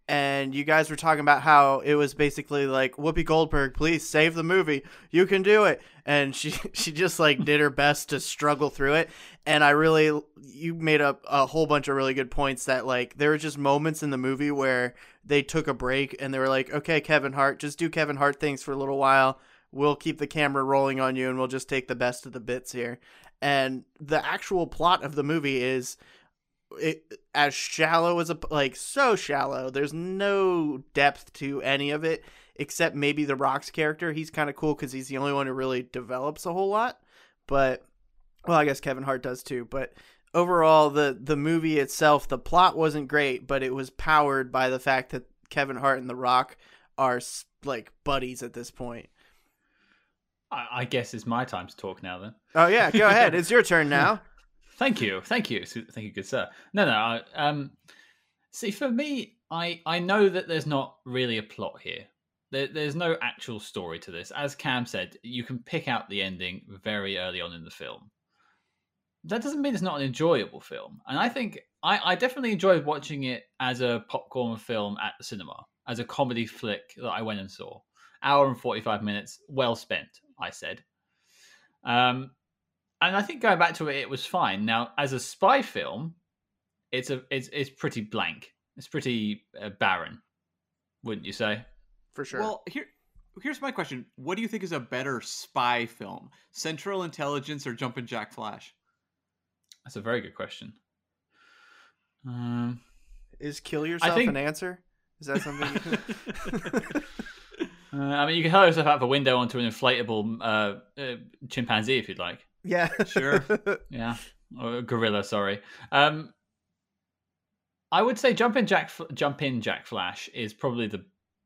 Speaker 3: and you guys were talking about how it was basically like Whoopi Goldberg, please save the movie. You can do it. And she <laughs> she just like did her best to struggle through it. And I really you made up a whole bunch of really good points that like there were just moments in the movie where they took a break and they were like, "Okay, Kevin Hart, just do Kevin Hart things for a little while. We'll keep the camera rolling on you and we'll just take the best of the bits here." And the actual plot of the movie is it as shallow as a like so shallow. There's no depth to any of it except maybe the Rock's character. He's kind of cool because he's the only one who really develops a whole lot. But well, I guess Kevin Hart does too. But overall, the the movie itself, the plot wasn't great, but it was powered by the fact that Kevin Hart and the Rock are like buddies at this point.
Speaker 1: I, I guess it's my time to talk now then.
Speaker 3: Oh yeah, go <laughs> ahead. It's your turn now. <laughs>
Speaker 1: Thank you, thank you, thank you, good sir. No, no. I, um, see, for me, I I know that there's not really a plot here. There, there's no actual story to this. As Cam said, you can pick out the ending very early on in the film. That doesn't mean it's not an enjoyable film, and I think I, I definitely enjoyed watching it as a popcorn film at the cinema, as a comedy flick that I went and saw. Hour and forty five minutes, well spent. I said. Um, and I think going back to it, it was fine. Now, as a spy film, it's a it's it's pretty blank. It's pretty uh, barren, wouldn't you say?
Speaker 3: For sure.
Speaker 2: Well, here here's my question: What do you think is a better spy film, Central Intelligence or Jumpin' Jack Flash?
Speaker 1: That's a very good question. Um,
Speaker 3: is kill yourself think... an answer? Is that something? <laughs> <laughs>
Speaker 1: uh, I mean, you can hurl yourself out of a window onto an inflatable uh, uh, chimpanzee if you'd like.
Speaker 3: Yeah,
Speaker 2: sure. <laughs>
Speaker 1: yeah, or gorilla. Sorry. Um, I would say Jumpin' Jack Jumpin' Jack Flash is probably the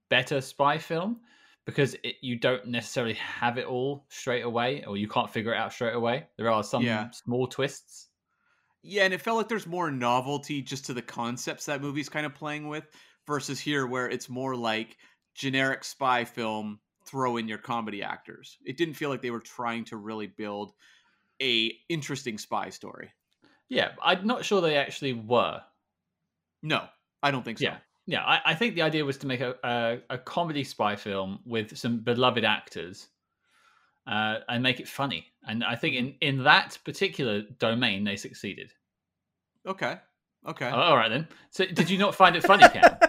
Speaker 1: better spy film because it, you don't necessarily have it all straight away, or you can't figure it out straight away. There are some yeah. small twists.
Speaker 2: Yeah, and it felt like there's more novelty just to the concepts that movie's kind of playing with versus here where it's more like generic spy film throw in your comedy actors. It didn't feel like they were trying to really build a interesting spy story.
Speaker 1: Yeah, I'm not sure they actually were.
Speaker 2: No, I don't think so.
Speaker 1: Yeah, yeah. I, I think the idea was to make a, a, a comedy spy film with some beloved actors uh, and make it funny. And I think in, in that particular domain, they succeeded.
Speaker 2: Okay. Okay.
Speaker 1: Oh, all right then. So, did you not find it funny, Cam? <laughs>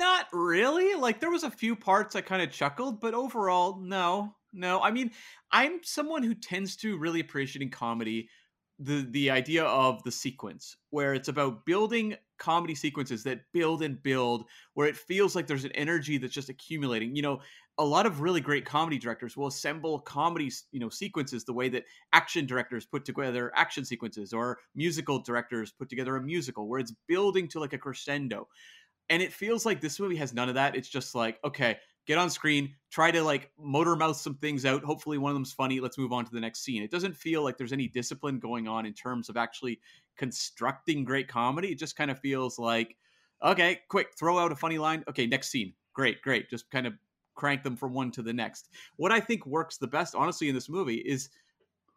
Speaker 2: Not really. Like there was a few parts I kind of chuckled, but overall, no, no. I mean, I'm someone who tends to really appreciate in comedy the the idea of the sequence where it's about building comedy sequences that build and build where it feels like there's an energy that's just accumulating you know a lot of really great comedy directors will assemble comedy you know sequences the way that action directors put together action sequences or musical directors put together a musical where it's building to like a crescendo and it feels like this movie has none of that it's just like okay get on screen, try to like motor mouth some things out. Hopefully, one of them's funny. Let's move on to the next scene. It doesn't feel like there's any discipline going on in terms of actually constructing great comedy. It just kind of feels like, okay, quick, throw out a funny line. Okay, next scene. Great, great. Just kind of crank them from one to the next. What I think works the best, honestly, in this movie is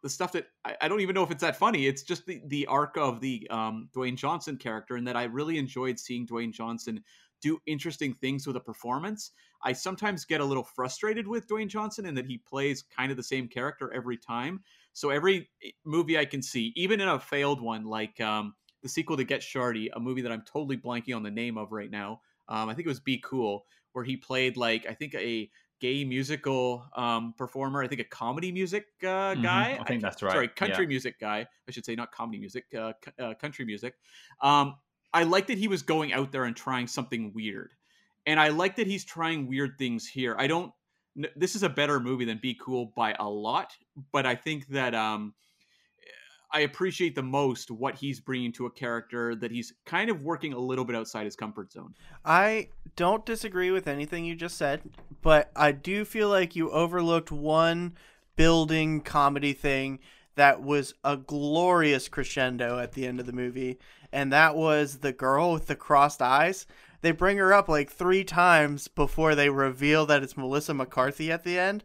Speaker 2: the stuff that I, I, don't even know if it's that funny. It's just the the arc of the um, Dwayne Johnson character, and that I really enjoyed seeing Dwayne Johnson do interesting things with a performance. I sometimes get a little frustrated with Dwayne Johnson in that he plays kind of the same character every time. So every eh, movie I can see, even in a failed one like um, the sequel to Get Shorty, a movie that I'm totally blanking on the name of right now. Um, I think it was Be Cool, where he played like I think a gay musical um, performer. I think a comedy music uh, guy.
Speaker 1: Mm-hmm. I think that's right.
Speaker 2: Sorry, country yeah. music guy. I should say not comedy music, uh, uh, country music. Um, I like that he was going out there and trying something weird. And I like that he's trying weird things here. I don't this is a better movie than Be Cool by a lot, but I think that um I appreciate the most what he's bringing to a character that he's kind of working a little bit outside his comfort zone.
Speaker 3: I don't disagree with anything you just said, but I do feel like you overlooked one building comedy thing that was a glorious crescendo at the end of the movie, and that was the girl with the crossed eyes. They bring her up like three times before they reveal that it's Melissa McCarthy at the end.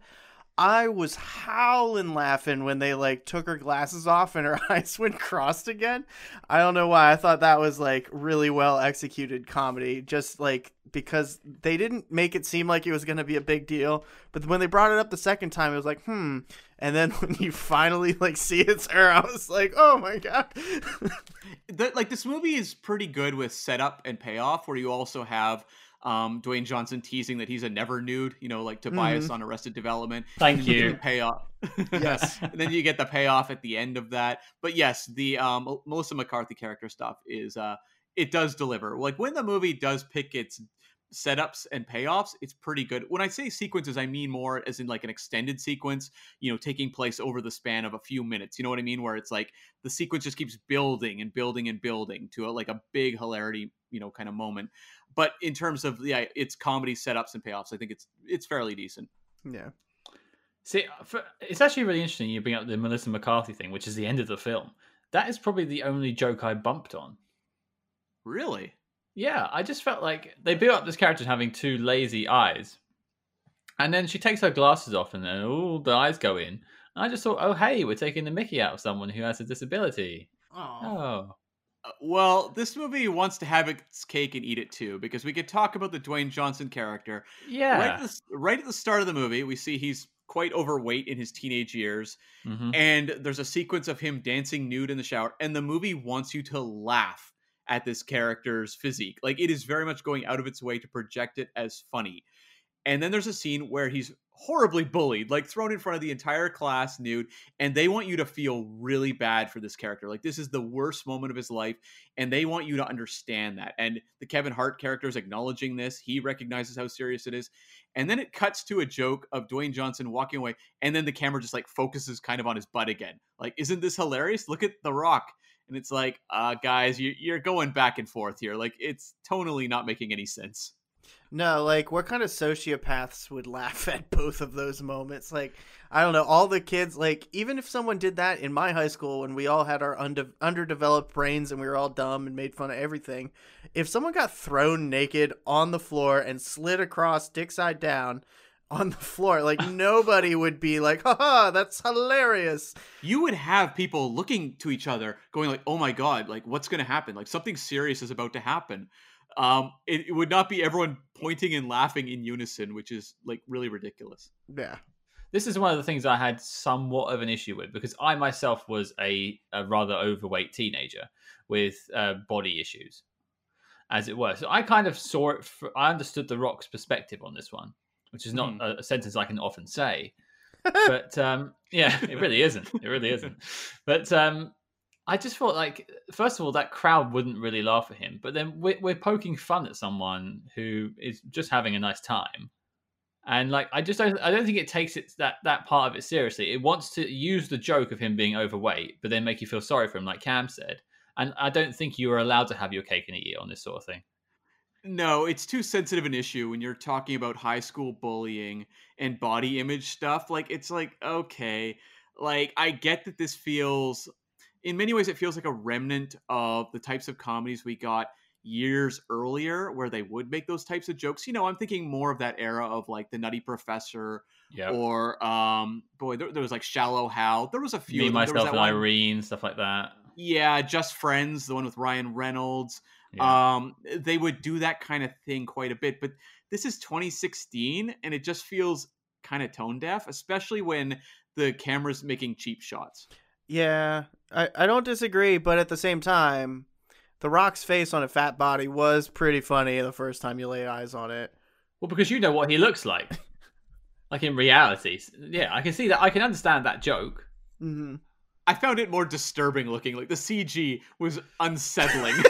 Speaker 3: I was howling laughing when they like took her glasses off and her <laughs> eyes went crossed again. I don't know why. I thought that was like really well executed comedy. Just like because they didn't make it seem like it was going to be a big deal, but when they brought it up the second time, it was like, hmm. And then <laughs> when you finally like see it's her, I was like, oh my god. <laughs>
Speaker 2: the, like this movie is pretty good with setup and payoff, where you also have um, Dwayne Johnson teasing that he's a never nude, you know, like Tobias
Speaker 3: Mhm.
Speaker 2: on Arrested Development.
Speaker 1: Thank you.
Speaker 2: payoff. <laughs>
Speaker 3: Yes.
Speaker 2: and then you get the payoff at the end of that. But yes, the um, Melissa McCarthy character stuff is uh, it does deliver. Like when the movie does pick its setups and payoffs, it's pretty good. When I say sequences, I mean more as in like an extended sequence, you know, taking place over the span of a few minutes. You know what I mean? Where it's like the sequence just keeps building and building and building to a, like a big hilarity, you know, kind of moment. But in terms of yeah, its comedy setups and payoffs, I think it's it's fairly decent.
Speaker 3: yeah.
Speaker 1: See, uh, for, it's actually really interesting you bring up the Melissa McCarthy thing, which is the end of the film. That is probably the only joke I bumped on.
Speaker 2: Really?
Speaker 1: Yeah, I just felt like they built up this character having two lazy eyes. And then she takes her glasses off and then all the eyes go in. And I just thought, oh, hey, we're taking the mickey out of someone who has a disability. Oh.
Speaker 2: Uh, Well, this movie wants to have its cake and eat it too, because we could talk about the Dwayne Johnson character.
Speaker 1: Yeah.
Speaker 2: Right, at the, right at the start of the movie, we see he's quite overweight in his teenage years,
Speaker 1: Mhm.
Speaker 2: and there's a sequence of him dancing nude in the shower, and the movie wants you to laugh at this character's physique. Like it is very much going out of its way to project it as funny. And then there's a scene where he's horribly bullied, like thrown in front of the entire class nude, and they want you to feel really bad for this character. Like this is the worst moment of his life, and they want you to understand that. And the Kevin Hart character is acknowledging this. He recognizes how serious it is. And then it cuts to a joke of Dwayne Johnson walking away, and then the camera just like focuses kind of on his butt again. Like, isn't this hilarious? Look at The Rock. And it's like, uh, guys, you, you're going back and forth here. Like, it's tonally not making any sense.
Speaker 3: No, like what kind of sociopaths would laugh <laughs> at both of those moments? Like, I don't know. All the kids, like, even if someone did that in my high school when we all had our unde- underdeveloped brains and we were all dumb and made fun of everything, if someone got thrown naked on the floor and slid across dick side down on the floor, like <laughs> nobody would be like, haha, that's hilarious.
Speaker 2: You would have people looking to each other, going like, "Oh my god, like what's going to happen? Like something serious is about to happen." Um, it, it would not be everyone pointing and laughing in unison, which is like really ridiculous.
Speaker 3: Yeah.
Speaker 1: This is one of the things I had somewhat of an issue with because I myself was a, a rather overweight teenager with uh, body issues, as it were. So I kind of saw it. fr I understood the Rock's perspective on this one, which is not a, a sentence I can often say. <laughs> but um, yeah, it really isn't. It really isn't. <laughs> But um, I just thought, like, first of all, that crowd wouldn't really laugh at him. But then we're, we're poking fun at someone who is just having a nice time, and like, I just don't, I don't think it takes it that that part of it seriously. It wants to use the joke of him being overweight, but then make you feel sorry for him, like Cam said. And I don't think you are allowed to have your cake and eat it on this sort of thing.
Speaker 2: No, it's too sensitive an issue when you're talking about high school bullying and body image stuff. Like, it's like, okay, like, I get that this feels, in many ways, it feels like a remnant of the types of comedies we got years earlier where they would make those types of jokes. You know, I'm thinking more of that era of like the Nutty Professor
Speaker 1: Yeah.
Speaker 2: or, um, boy, there, there was like Shallow Hal. There was a few.
Speaker 1: Me,
Speaker 2: of them. There was
Speaker 1: myself,
Speaker 2: that
Speaker 1: and
Speaker 2: one-
Speaker 1: Irene, stuff like that.
Speaker 2: Yeah, Just Friends, the one with Ryan Reynolds
Speaker 1: Yeah.
Speaker 2: um they would do that kind of thing quite a bit but this is 2016 and it just feels kind of tone deaf especially when the camera's making cheap shots
Speaker 3: Yeah, I, I don't disagree, but at the same time, The Rock's face on a fat body was pretty funny the first time you lay eyes on it.
Speaker 1: Well, because you know what he looks like. <laughs> like in reality. Yeah, I can see that. I can understand that joke.
Speaker 3: hmm
Speaker 2: i found it more disturbing looking like the cg was unsettling <laughs>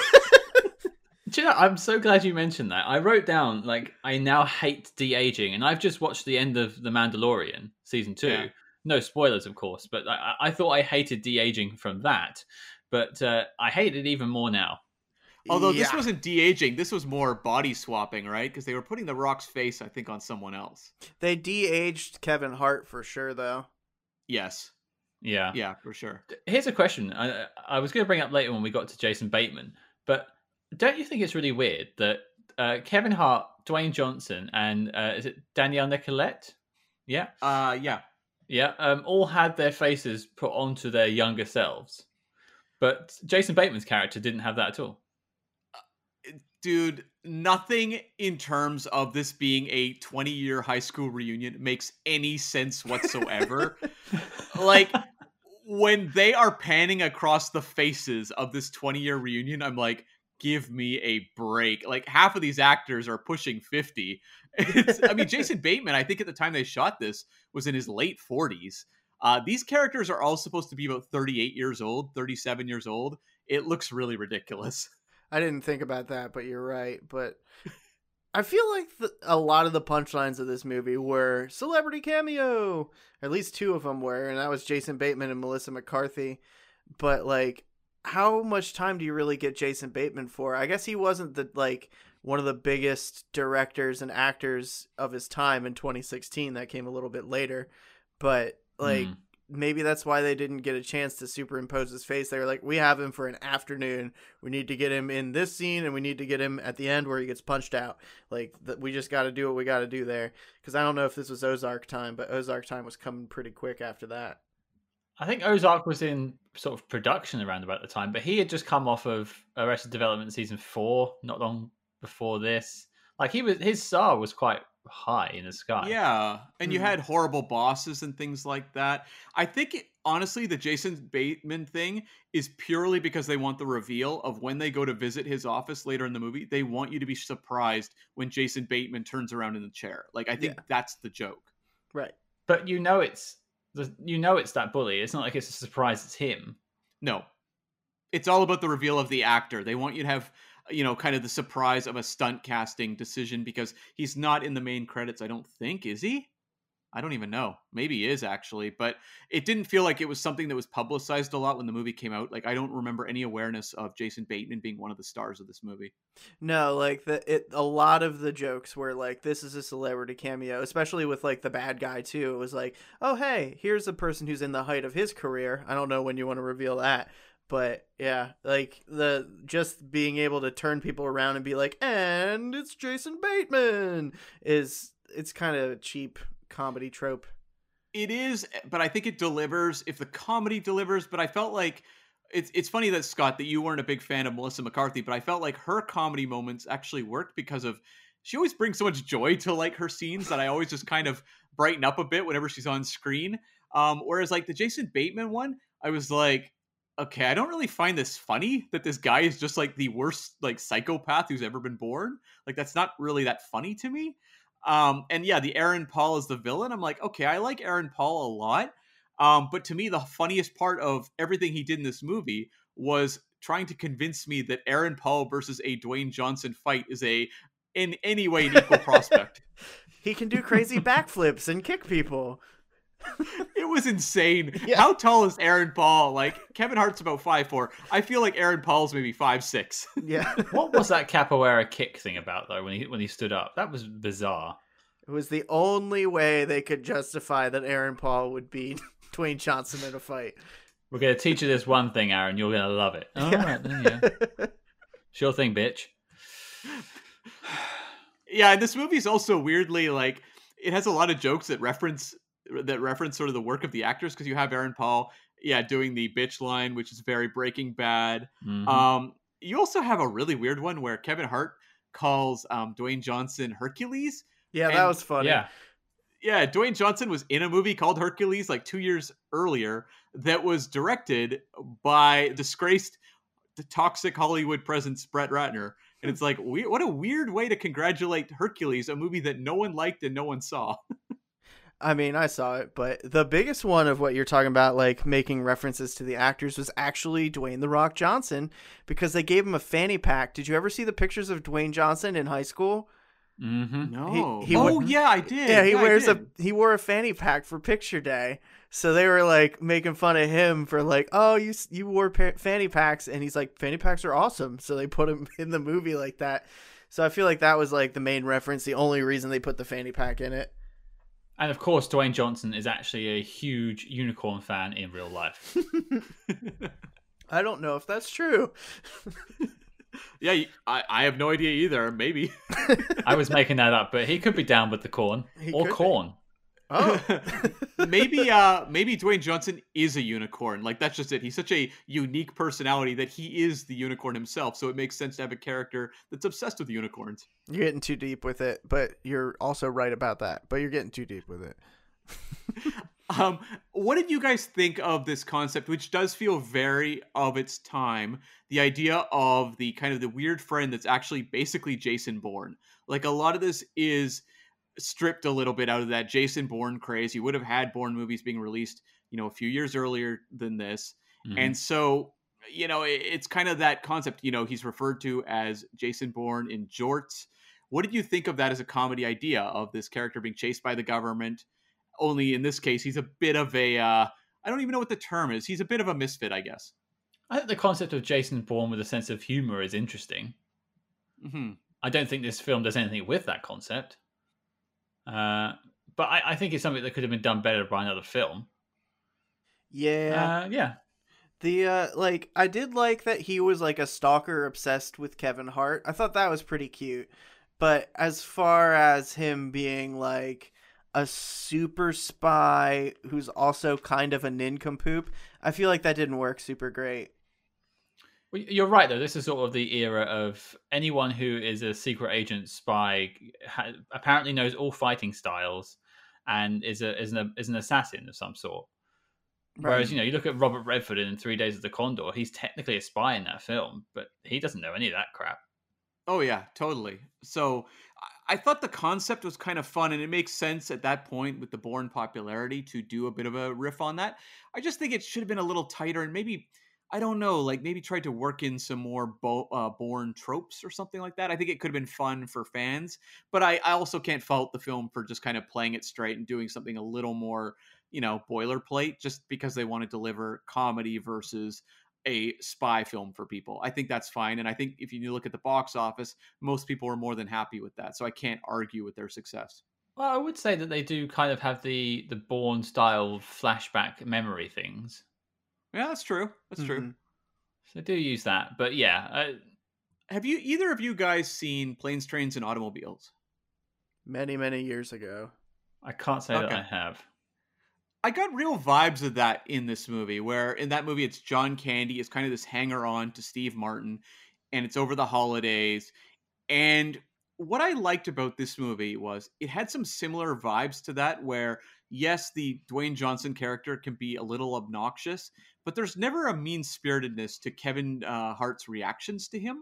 Speaker 1: Do you know, I'm so glad you mentioned that. I wrote down, like, I now hate de aging, and I've just watched the end of The Mandalorian, season two.
Speaker 2: Yeah.
Speaker 1: No spoilers, of course, but I, I thought I hated de aging from that, but uh, I hate it even more now.
Speaker 2: Although this wasn't de aging, this was more body swapping, right? Because they were putting the Rock's face, I think, on someone else.
Speaker 3: They de-aged Kevin Hart for sure, though.
Speaker 2: Yes,
Speaker 1: Yeah.
Speaker 2: yeah, for sure.
Speaker 1: Here's a question I, I was going to bring up later when we got to Jason Bateman, but don't you think it's really weird that uh, Kevin Hart, Dwayne Johnson, and uh, is it Danielle Nicolet? Yeah.
Speaker 2: Uh, yeah.
Speaker 1: Yeah, um, all had their faces put onto their younger selves, but Jason Bateman's character didn't have that at all.
Speaker 2: dude nothing in terms of this being a 20 year high school reunion makes any sense whatsoever <laughs> like when they are panning across the faces of this 20 year reunion i'm like give me a break like half of these actors are pushing 50 <laughs> it's, i mean jason <laughs> bateman i think at the time they shot this was in his late 40s uh, these characters are all supposed to be about 38 years old 37 years old it looks really ridiculous <laughs>
Speaker 3: I didn't think about that, but you're right. But I feel like the, a lot of the punchlines of this movie were celebrity cameo. At least two of them were, and that was Jason Bateman and Melissa McCarthy. But like, how much time do you really get Jason Bateman for? I guess he wasn't the like one of the biggest directors and actors of his time in 2016. That came a little bit later, but like.
Speaker 1: Mm.
Speaker 3: Maybe that's why they didn't get a chance to superimpose his face. They were like, "We have him for an afternoon. We need to get him in this scene, and we need to get him at the end where he gets punched out. Like, th- we just got to do what we got to do there." Because I don't know if this was Ozark time, but Ozark time was coming pretty quick after that.
Speaker 1: I think Ozark was in sort of production around about the time, but he had just come off of Arrested Development season four, not long before this. Like he was, his star was quite high in the sky.
Speaker 2: Yeah, and you
Speaker 3: Mhm.
Speaker 2: had horrible bosses and things like that. I think it, honestly, the Jason Bateman thing is purely because they want the reveal of when they go to visit his office later in the movie. They want you to be surprised when Jason Bateman turns around in the chair. Like I think
Speaker 3: Yeah.
Speaker 2: that's the joke.
Speaker 3: Right.
Speaker 1: but you know it's you know it's that bully. It's not like it's a surprise. It's him.
Speaker 2: No, it's all about the reveal of the actor. They want you to have you know kind of the surprise of a stunt casting decision because he's not in the main credits. I don't think is he. I don't even know. Maybe is actually, but it didn't feel like it was something that was publicized a lot when the movie came out. Like I don't remember any awareness of Jason Bateman being one of the stars of this movie.
Speaker 3: No, like the it. A lot of the jokes were like, "This is a celebrity cameo," especially with like the bad guy too. It was like, "Oh, hey, here's a person who's in the height of his career." I don't know when you want to reveal that, but yeah, like the just being able to turn people around and be like, "And it's Jason Bateman," is it's kind of cheap comedy trope.
Speaker 2: It is, but I think it delivers if the comedy delivers. But I felt like it's it's funny that Scott that you weren't a big fan of Melissa McCarthy, but I felt like her comedy moments actually worked because of she always brings so much joy to like her scenes that I always just kind of brighten up a bit whenever she's on screen. Um, whereas like the Jason Bateman one, I was like, okay, I don't really find this funny that this guy is just like the worst like psychopath who's ever been born. Like that's not really that funny to me. Um, and yeah, the Aaron Paul is the villain. I'm like, okay, I like Aaron Paul a lot. Um, but to me, the funniest part of everything he did in this movie was trying to convince me that Aaron Paul versus a Dwayne Johnson fight is a in any way an equal <laughs> prospect.
Speaker 3: He can do crazy backflips and kick people.
Speaker 2: It was insane.
Speaker 3: Yeah.
Speaker 2: How tall is Aaron Paul? Like Kevin Hart's about five four. I feel like Aaron Paul's maybe five six.
Speaker 3: Yeah, <laughs>
Speaker 1: What was that capoeira kick thing about though? When he when he stood up, that was bizarre.
Speaker 3: it was the only way they could justify that Aaron Paul would beat <laughs> Dwayne Johnson in a fight.
Speaker 1: We're gonna teach you this one thing, Aaron. You're gonna love it. All right, then, yeah. <laughs> Sure thing, bitch. <sighs>
Speaker 2: yeah, and this movie's also weirdly like it has a lot of jokes that reference that reference sort of the work of the actors because you have Aaron Paul, yeah, doing the bitch line, which is very Breaking Bad.
Speaker 1: Mhm.
Speaker 2: Um, you also have a really weird one where Kevin Hart calls um, Dwayne Johnson Hercules.
Speaker 3: yeah, that was funny.
Speaker 1: yeah,
Speaker 2: Yeah, Dwayne Johnson was in a movie called Hercules like two years earlier that was directed by disgraced the toxic Hollywood presence Brett Ratner. And it's like, we, what a weird way to congratulate Hercules, a movie that no one liked and no one saw. <laughs>
Speaker 3: I mean, I saw it, but the biggest one of what you're talking about, like making references to the actors, was actually Dwayne the Rock Johnson because they gave him a fanny pack. Did you ever see the pictures of Dwayne Johnson in high school?
Speaker 1: Mm-hmm.
Speaker 2: No.
Speaker 3: he
Speaker 2: oh
Speaker 3: wore-
Speaker 2: yeah, I did.
Speaker 3: Yeah, he
Speaker 2: I
Speaker 3: wears a he wore a fanny pack for picture day. So they were like making fun of him for like, oh, you you wore pa- fanny packs, and he's like, fanny packs are awesome. So they put him <laughs> in the movie like that. So I feel like that was like the main reference, the only reason they put the fanny pack in it.
Speaker 1: And of course, Dwayne Johnson is actually a huge unicorn fan in real life. <laughs> <laughs>
Speaker 3: I don't know if that's true. <laughs>
Speaker 2: yeah, I have no idea either. Maybe.
Speaker 1: I was making that up, but he could be down with the corn
Speaker 3: He
Speaker 1: or
Speaker 3: could be.
Speaker 1: corn.
Speaker 3: Oh, <laughs>
Speaker 2: maybe uh maybe Dwayne Johnson is a unicorn. Like that's just it. He's such a unique personality that he is the unicorn himself. So it makes sense to have a character that's obsessed with unicorns.
Speaker 3: you're getting too deep with it, but you're also right about that. But you're getting too deep with it. <laughs>
Speaker 2: Um, what did you guys think of this concept, which does feel very of its time? The idea of the kind of the weird friend that's actually basically Jason Bourne. Like a lot of this is stripped a little bit out of that Jason Bourne craze. You would have had Bourne movies being released, you know, a few years earlier than this,
Speaker 1: Mhm.
Speaker 2: and so you know it, it's kind of that concept. You know, he's referred to as Jason Bourne in jorts. What did you think of that as a comedy idea of this character being chased by the government? Only in this case, he's a bit of a uh, I don't even know what the term is. He's a bit of a misfit, I guess.
Speaker 1: I think the concept of Jason Bourne with a sense of humor is interesting.
Speaker 2: hmm
Speaker 1: I don't think this film does anything with that concept. Uh, but I, I think it's something that could have been done better by another film.
Speaker 3: Yeah.
Speaker 1: Uh, yeah.
Speaker 3: The uh like I did like that he was like a stalker obsessed with Kevin Hart. I thought that was pretty cute. But as far as him being like a super spy who's also kind of a nincompoop, I feel like that didn't work super great.
Speaker 1: You're right, though. This is sort of the era of anyone who is a secret agent spy ha- apparently knows all fighting styles and is a is an is an assassin of some sort. Whereas you know, you look at Robert Redford in Three Days of the Condor. He's technically a spy in that film, but he doesn't know any of that crap.
Speaker 2: Oh yeah, totally. So I- I thought the concept was kind of fun, and it makes sense at that point with the Bourne popularity to do a bit of a riff on that. I just think it should have been a little tighter, and maybe I don't know, like maybe tried to work in some more bo- uh, Bourne tropes or something like that. I think it could have been fun for fans, but I, I also can't fault the film for just kind of playing it straight and doing something a little more, you know, boilerplate, just because they want to deliver comedy versus a spy film for people. I think that's fine. And I think if you look at the box office, most people are more than happy with that. So I can't argue with their success.
Speaker 1: Well, I would say that they do kind of have the the Bourne style flashback memory things.
Speaker 2: Yeah, that's true. That's true.
Speaker 3: Mhm.
Speaker 1: So do use that, but yeah, uh,
Speaker 2: Have you either of you guys seen Planes, Trains, and Automobiles?
Speaker 3: Many, many years ago.
Speaker 1: I can't say that I have.
Speaker 2: I got real vibes of that in this movie, where in that movie it's John Candy is kind of this hanger on to Steve Martin, and it's over the holidays. And what I liked about this movie was it had some similar vibes to that, where yes, the Dwayne Johnson character can be a little obnoxious, but there's never a mean spiritedness to Kevin uh, Hart's reactions to him.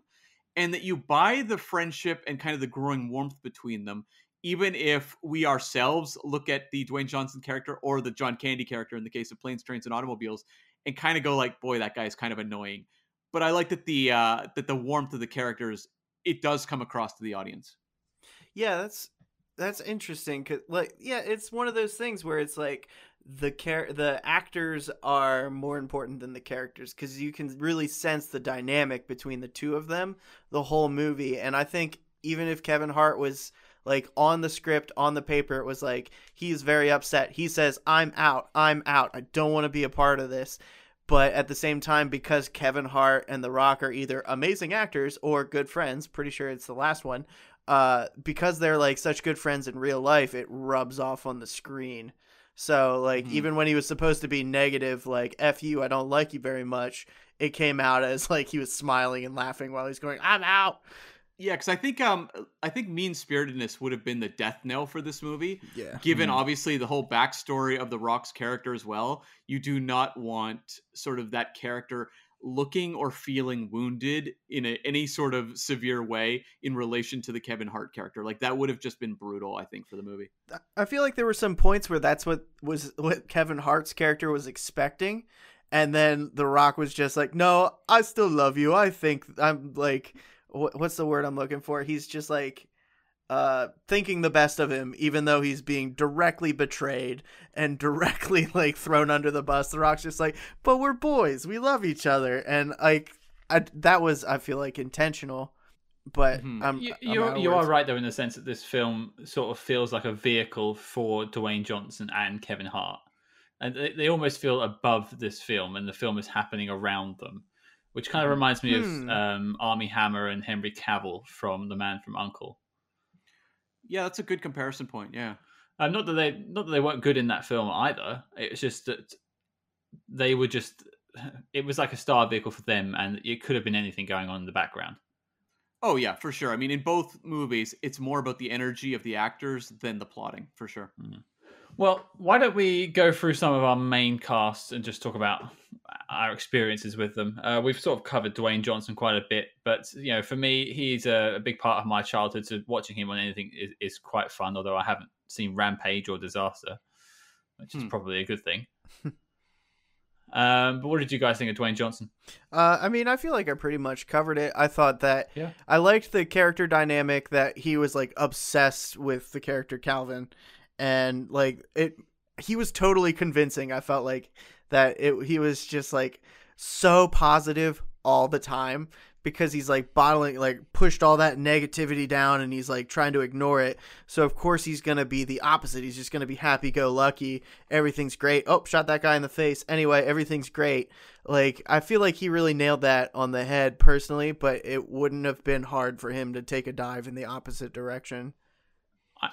Speaker 2: And that you buy the friendship and kind of the growing warmth between them, even if we ourselves look at the Dwayne Johnson character or the John Candy character in the case of Planes, Trains, and Automobiles, and kind of go like, "Boy, that guy is kind of annoying." But I like that the uh, that the warmth of the characters it does come across to the audience.
Speaker 3: Yeah, that's that's interesting cuz like yeah, it's one of those things where it's like the char- the actors are more important than the characters cuz you can really sense the dynamic between the two of them the whole movie and I think even if Kevin Hart was like on the script on the paper it was like he's very upset. He says, "I'm out. I'm out. I don't want to be a part of this." But at the same time, because Kevin Hart and The Rock are either amazing actors or good friends, pretty sure it's the last one, uh, because they're like such good friends in real life, it rubs off on the screen. So like
Speaker 2: Mhm.
Speaker 3: even when he was supposed to be negative, like "f you, I don't like you very much," it came out as <laughs> like he was smiling and laughing while he's going, "I'm out."
Speaker 2: Yeah, because I think um I think mean spiritedness would have been the death knell for this movie.
Speaker 3: Yeah.
Speaker 2: Given
Speaker 1: Mhm.
Speaker 2: obviously the whole backstory of the Rock's character as well, you do not want sort of that character looking or feeling wounded in a, any sort of severe way in relation to the Kevin Hart character. Like that would have just been brutal, I think, for the movie.
Speaker 3: I feel like there were some points where that's what was what Kevin Hart's character was expecting, and then The Rock was just like, "No, I still love you. I think I'm like, wh- what's the word I'm looking for? He's just like, uh thinking the best of him even though he's being directly betrayed and <laughs> directly like thrown under the bus. The rock's just like but we're boys. We love each other. And like I, that was i feel like intentional. But
Speaker 2: Mhm.
Speaker 3: I'm,
Speaker 1: You,
Speaker 3: I'm
Speaker 1: you're, you are right though in the sense that this film sort of feels like a vehicle for Dwayne Johnson and Kevin Hart, and they, they almost feel above this film, and the film is happening around them, which kind of reminds me
Speaker 3: Hmm.
Speaker 1: of um, Armie Hammer and Henry Cavill from The Man from Uncle.
Speaker 2: Yeah, that's a good comparison point. Yeah.
Speaker 1: Uh, not that they not that they weren't good in that film either. It's just that they were just. <laughs> It was like a star vehicle for them, and it could have been anything going on in the background.
Speaker 2: Oh yeah, for sure. I mean, in both movies, it's more about the energy of the actors than the plotting, for sure.
Speaker 1: Well, why don't we go through some of our main casts and just talk about our experiences with them? Uh, we've sort of covered Dwayne Johnson quite a bit, but you know, for me, he's a, a big part of my childhood. So watching him on anything is, is quite fun. Although I haven't seen Rampage or Disaster, which is
Speaker 2: Hmm.
Speaker 1: probably a good thing. <laughs> um, but what did you guys think of Dwayne Johnson?
Speaker 3: Uh, I mean, I feel like I pretty much covered it. I thought that
Speaker 1: Yeah.
Speaker 3: I liked the character dynamic that he was like obsessed with the character Calvin, and like it, he was totally convincing. I felt like that it. He was just like so positive all the time because he's like bottling, like pushed all that negativity down, and he's like trying to ignore it. So of course he's gonna be the opposite. He's just gonna be happy go lucky. Everything's great. Oh, shot that guy in the face. Anyway, everything's great. Like I feel like he really nailed that on the head personally, but it wouldn't have been hard for him to take a dive in the opposite direction.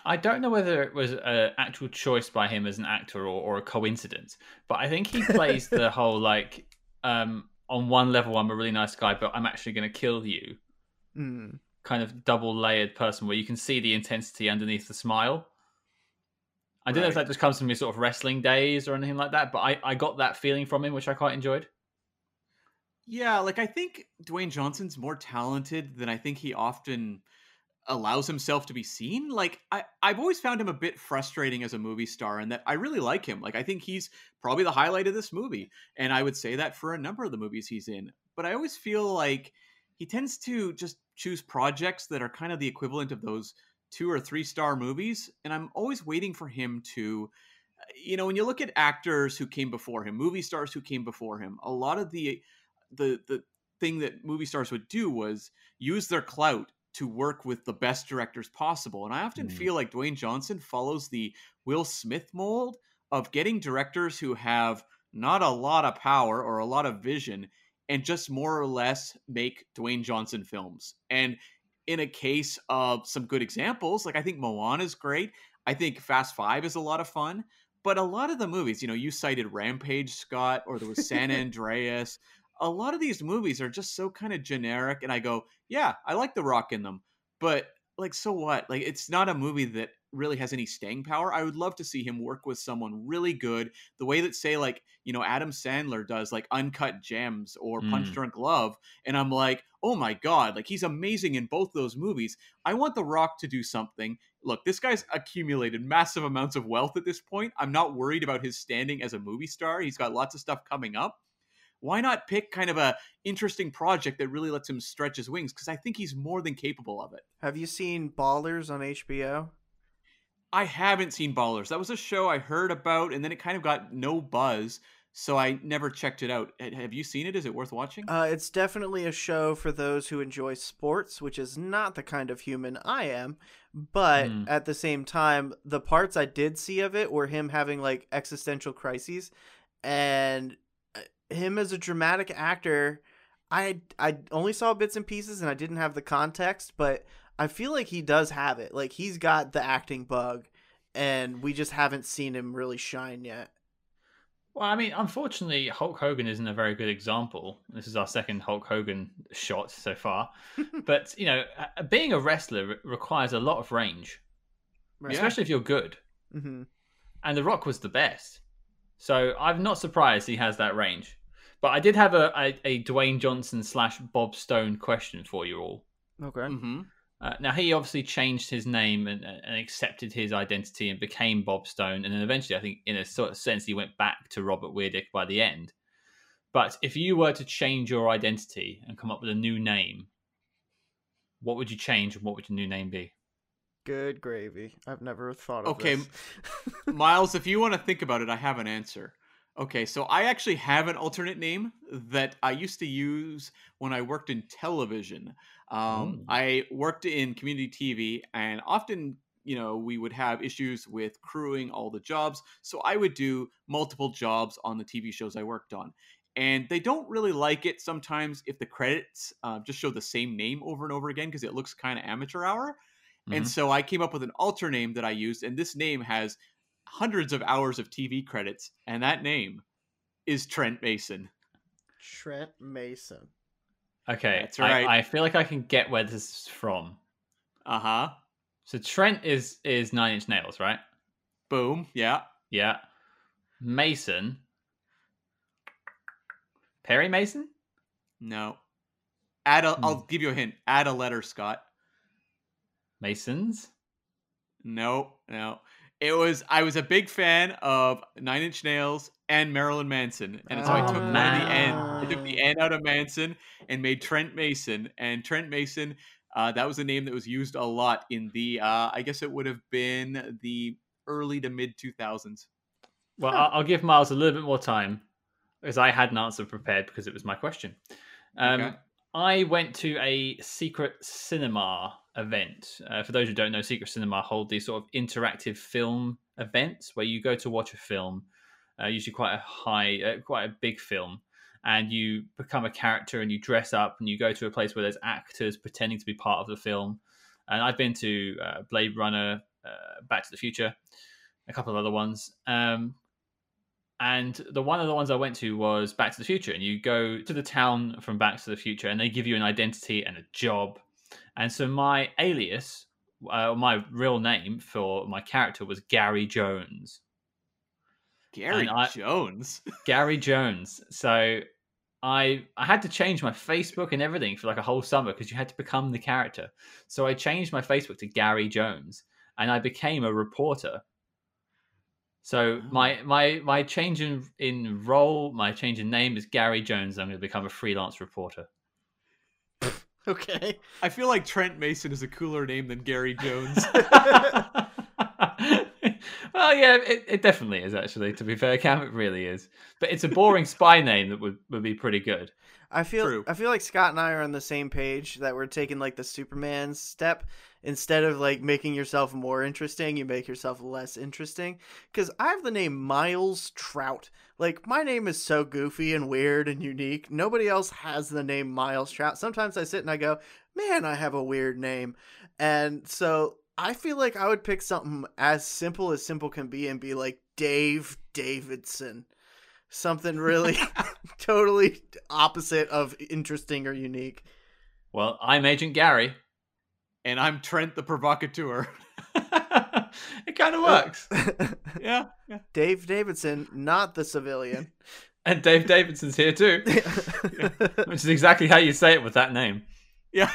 Speaker 1: I, don't know whether it was an actual choice by him as an actor or, or a coincidence, but I think he <laughs> plays the whole like um, on one level I'm a really nice guy, but I'm actually going to kill you
Speaker 3: Mm.
Speaker 1: kind of double layered person where you can see the intensity underneath the smile. I don't know if that just comes from his sort of wrestling days or anything like that, but I, I got that feeling from him, which I quite enjoyed.
Speaker 2: Yeah, like I think Dwayne Johnson's more talented than I think he often allows himself to be seen. Like I, I've always found him a bit frustrating as a movie star, and that I really like him. Like I think he's probably the highlight of this movie, and I would say that for a number of the movies he's in. But I always feel like he tends to just choose projects that are kind of the equivalent of those two or three star movies, and I'm always waiting for him to. You know, when you look at actors who came before him, movie stars who came before him, a lot of the the the thing that movie stars would do was use their clout to work with the best directors possible. And I often
Speaker 1: Mm.
Speaker 2: feel like Dwayne Johnson follows the Will Smith mold of getting directors who have not a lot of power or a lot of vision and just more or less make Dwayne Johnson films. And in a case of some good examples, like I think Moana is great. I think Fast Five is a lot of fun. But a lot of the movies, you know, you cited Rampage, Scott, or there was San <laughs> Andreas. A lot of these movies are just so kind of generic. And I go, yeah, I like The Rock in them. But like, so what? Like, it's not a movie that really has any staying power. I would love to see him work with someone really good, the way that, say, like, you know, Adam Sandler does, like, Uncut Gems or Punch
Speaker 1: Mm.
Speaker 2: Drunk Love. And I'm like, oh my God, like, he's amazing in both those movies. I want The Rock to do something. Look, this guy's accumulated massive amounts of wealth at this point. I'm not worried about his standing as a movie star. He's got lots of stuff coming up. Why not pick kind of a interesting project that really lets him stretch his wings? Because I think he's more than capable of it.
Speaker 3: Have you seen Ballers on HBO?
Speaker 2: I haven't seen Ballers. That was a show I heard about, and then it kind of got no buzz, so I never checked it out. Have you seen it? Is it worth watching?
Speaker 3: Uh, it's definitely a show for those who enjoy sports, which is not the kind of human I am. But
Speaker 1: Hmm.
Speaker 3: at the same time, the parts I did see of it were him having like existential crises, and him as a dramatic actor. I I only saw bits and pieces, and I didn't have the context, but I feel like he does have it. Like he's got the acting bug, and we just haven't seen him really shine yet.
Speaker 1: Well, I mean, unfortunately, Hulk Hogan isn't a very good example. This is our second Hulk Hogan shot so far. <laughs> but, you know, being a wrestler re- requires a lot of range,
Speaker 3: Right.
Speaker 1: especially if you're good.
Speaker 3: hmm
Speaker 1: And The Rock was the best. So I'm not surprised he has that range. But I did have a, a, a Dwayne Johnson slash Bob Stone question for you all.
Speaker 3: Okay.
Speaker 2: mm-hmm.
Speaker 1: Uh, now he obviously changed his name and, and accepted his identity and became Bob Stone, and then eventually, I think, in a sort of sense, he went back to Robert Weirdicht by the end. But if you were to change your identity and come up with a new name, what would you change and what would your new name be?
Speaker 3: Good gravy. I've never thought of this. Okay. <laughs>
Speaker 2: Miles, if you want to think about it, I have an answer. Okay, so I actually have an alternate name that I used to use when I worked in television. Um,
Speaker 1: Oh.
Speaker 2: I worked in community TV, and often, you know, we would have issues with crewing all the jobs. So I would do multiple jobs on the TV shows I worked on. And they don't really like it sometimes if the credits uh, just show the same name over and over again because it looks kind of amateur hour. And
Speaker 1: Mhm.
Speaker 2: so I came up with an alter name that I used, and this name has hundreds of hours of TV credits, and that name is Trent Mason.
Speaker 3: Trent Mason.
Speaker 1: Okay,
Speaker 2: That's right.
Speaker 1: I, feel like I can get where this is from.
Speaker 2: Uh huh.
Speaker 1: So Trent is is Nine Inch Nails, right?
Speaker 2: Boom. Yeah.
Speaker 1: Yeah. Mason. Perry Mason?
Speaker 2: No. Add a.
Speaker 1: Hmm.
Speaker 2: will give you a hint. Add a letter, Scott.
Speaker 1: Masons?
Speaker 2: No. No. It was. I was a big fan of Nine Inch Nails and Marilyn Manson, and so I took
Speaker 1: Oh,
Speaker 2: one of the N. I took the N out of Manson and made Trent Mason. And Trent Mason. Uh, that was a name that was used a lot in the. Uh, I guess it would have been the early to mid two thousands.
Speaker 1: Well,
Speaker 3: Huh.
Speaker 1: I'll, I'll give Miles a little bit more time because I had an answer prepared because it was my question. Um,
Speaker 2: Okay.
Speaker 1: I went to a secret cinema event. Uh, for those who don't know, secret cinema hold these sort of interactive film events where you go to watch a film, uh, usually quite a high, uh, quite a big film, and you become a character and you dress up and you go to a place where there's actors pretending to be part of the film. And I've been to uh, Blade Runner, uh, Back to the Future, a couple of other ones. Um, and the one of the ones I went to was Back to the Future, and you go to the town from Back to the Future, and they give you an identity and a job. And so my alias, uh, my real name for my character was Gary Jones.
Speaker 2: Gary
Speaker 1: I-
Speaker 2: Jones. <laughs>
Speaker 1: Gary Jones. So I I had to change my Facebook and everything for like a whole summer because you had to become the character. So I changed my Facebook to Gary Jones, and I became a reporter. So
Speaker 2: Oh.
Speaker 1: my my my change in in role, my change in name is Gary Jones. I'm going to become a freelance reporter.
Speaker 3: Okay.
Speaker 2: I feel like Trent Mason is a cooler name than Gary Jones. <laughs>
Speaker 1: well, yeah, it, it definitely is actually. To be fair, Cam, it really is. But it's a boring spy name that would, would be pretty good.
Speaker 3: I feel
Speaker 2: True.
Speaker 3: I feel like Scott and I are on the same page that we're taking like the Superman step instead of like making yourself more interesting, you make yourself less interesting. Cuz I have the name Miles Trout. Like my name is so goofy and weird and unique. Nobody else has the name Miles Trout. Sometimes I sit and I go, "Man, I have a weird name." And so I feel like I would pick something as simple as simple can be and be like Dave Davidson. Something really <laughs> <laughs> totally opposite of interesting or unique.
Speaker 1: Well, I'm Agent Gary.
Speaker 2: And I'm Trent the Provocateur. <laughs> <laughs>
Speaker 1: it kind of works. <laughs>
Speaker 2: Yeah. yeah.
Speaker 3: Dave Davidson, not the civilian.
Speaker 1: And Dave Davidson's here too, which is exactly how you say it with that name.
Speaker 2: Yeah.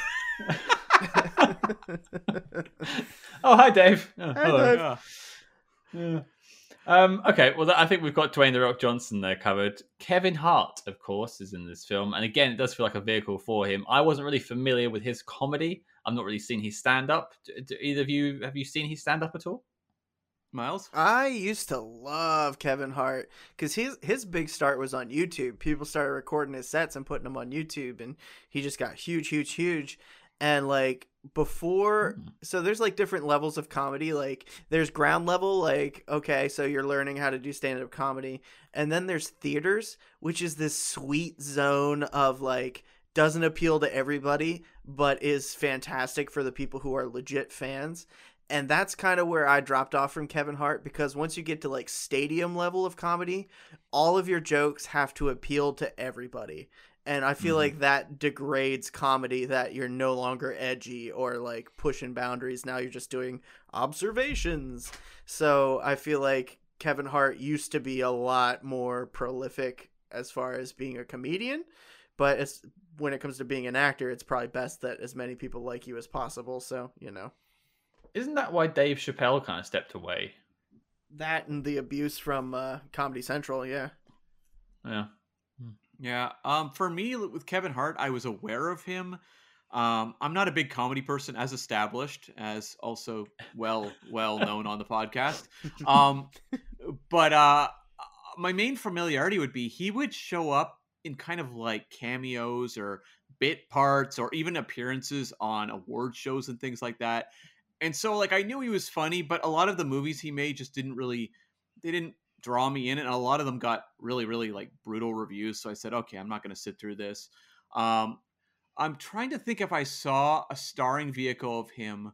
Speaker 1: Oh, hi, Dave. Oh,
Speaker 3: Hi,
Speaker 1: hello.
Speaker 3: Dave.
Speaker 2: yeah.
Speaker 1: Yeah. Um, okay, well, I think we've got Dwayne the Rock Johnson there covered. Kevin Hart, of course, is in this film, and again, it does feel like a vehicle for him. I wasn't really familiar with his comedy. I'm not really seen his stand up. Either of you have you seen his stand up at all?
Speaker 2: Miles?
Speaker 3: I used to love Kevin Hart because his his big start was on YouTube. People started recording his sets and putting them on YouTube, and he just got huge, huge, huge. And like before,
Speaker 1: Hmm.
Speaker 3: so there's like different levels of comedy. Like there's ground level, like okay, so you're learning how to do stand up comedy, and then there's theaters, which is this sweet zone of like doesn't appeal to everybody, but is fantastic for the people who are legit fans and that's kind of where I dropped off from Kevin Hart because once you get to like stadium level of comedy, all of your jokes have to appeal to everybody. And I feel
Speaker 1: Mhm.
Speaker 3: like that degrades comedy that you're no longer edgy or like pushing boundaries. Now you're just doing observations. So I feel like Kevin Hart used to be a lot more prolific as far as being a comedian, but it's when it comes to being an actor, it's probably best that as many people like you as possible. So, you know.
Speaker 1: Isn't that why Dave Chappelle kind of stepped away?
Speaker 3: That and the abuse from uh, Comedy Central, yeah.
Speaker 1: Yeah.
Speaker 2: Yeah. Um, for me, with Kevin Hart, I was aware of him Um, I'm not a big comedy person, as established, as also well well known on the podcast. <laughs> Um, but uh, my main familiarity would be he would show up in kind of like cameos or bit parts or even appearances on award shows and things like that. And so like I knew he was funny, but a lot of the movies he made just didn't really they didn't draw me in and a lot of them got really really like brutal reviews, so I said, "Okay, I'm not going to sit through this." Um I'm trying to think if I saw a starring vehicle of him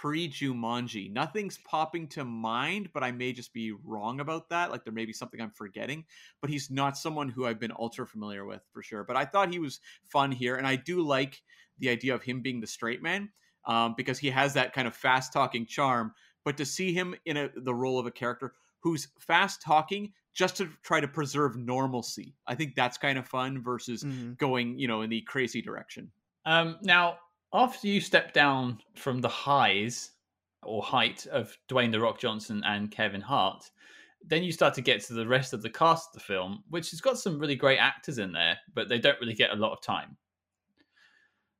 Speaker 2: pre Jumanji. Nothing's popping to mind, but I may just be wrong about that. Like there may be something I'm forgetting, but he's not someone who I've been ultra familiar with for sure. But I thought he was fun here, and I do like the idea of him being the straight man um, because he has that kind of fast talking charm. But to see him in a, the role of a character who's fast talking just to try to preserve normalcy, I think that's kind of fun versus mm-hmm. going, you know, in the crazy direction.
Speaker 1: Um, now, after you step down from the highs or height of Dwayne the Rock Johnson and Kevin Hart, then you start to get to the rest of the cast of the film, which has got some really great actors in there, but they don't really get a lot of time.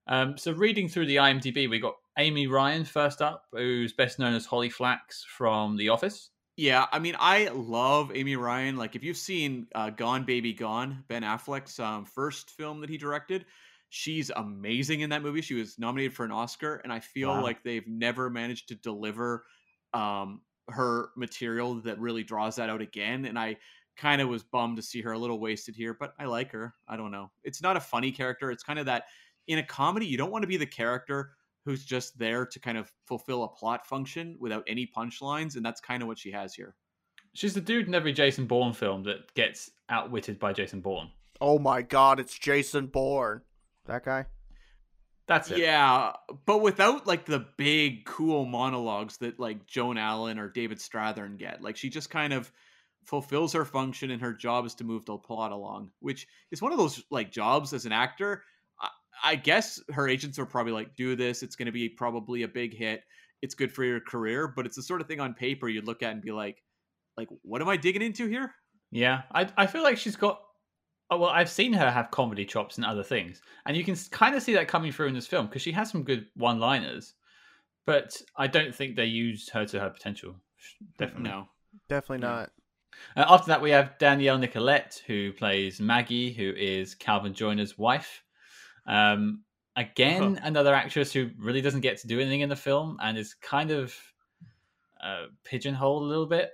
Speaker 1: Um, so reading through the IMDb, we got Amy Ryan first up, who's best known as Holly Flax from The Office.
Speaker 2: Yeah, I mean, I love Amy Ryan. Like, if you've seen uh, Gone Baby Gone, Ben Affleck's um, first film that he directed, She's amazing in that movie. She was nominated for an Oscar, and I feel wow. like they've never managed to deliver um, her material that really draws that out again. And I kind of was bummed to see her a little wasted here, but I like her. I don't know. It's not a funny character. It's kind of that in a comedy, you don't want to be the character who's just there to kind of fulfill a plot function without any punchlines, and that's kind of what she has here.
Speaker 1: She's the dude in every Jason Bourne film that gets outwitted by Jason Bourne.
Speaker 3: Oh my god, it's Jason Bourne. That guy.
Speaker 1: That's it.
Speaker 2: Yeah, but without like the big cool monologues that like Joan Allen or David Strathairn get. Like she just kind of fulfills her function and her job is to move the plot along, which is one of those like jobs as an actor. I, I guess her agents are probably like, do this. It's going to be probably a big hit. It's good for your career, but it's the sort of thing on paper you'd look at and be like, like, what am I digging into here?
Speaker 1: Yeah, I I feel like she's got Oh, well, I've seen her have comedy chops and other things, and you can kind of see that coming through in this film because she has some good one-liners, but I don't think they used her to her potential. Definitely
Speaker 2: no,
Speaker 3: definitely not.
Speaker 1: Uh, after that, we have Danielle Nicolet, who plays Maggie, who is Calvin Joyner's wife. Um, again, oh. another actress who really doesn't get to do anything in the film and is kind of uh, pigeonholed a little bit.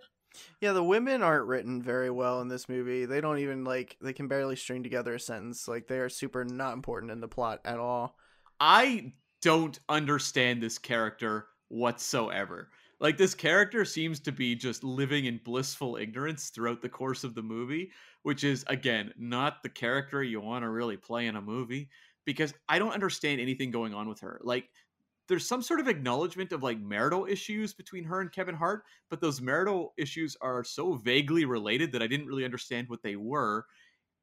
Speaker 3: Yeah, the women aren't written very well in this movie. They don't even like they can barely string together a sentence. Like they are super not important in the plot at all.
Speaker 2: I don't understand this character whatsoever. Like this character seems to be just living in blissful ignorance throughout the course of the movie, which is again not the character you want to really play in a movie because I don't understand anything going on with her. Like there's some sort of acknowledgement of like marital issues between her and Kevin Hart, but those marital issues are so vaguely related that I didn't really understand what they were.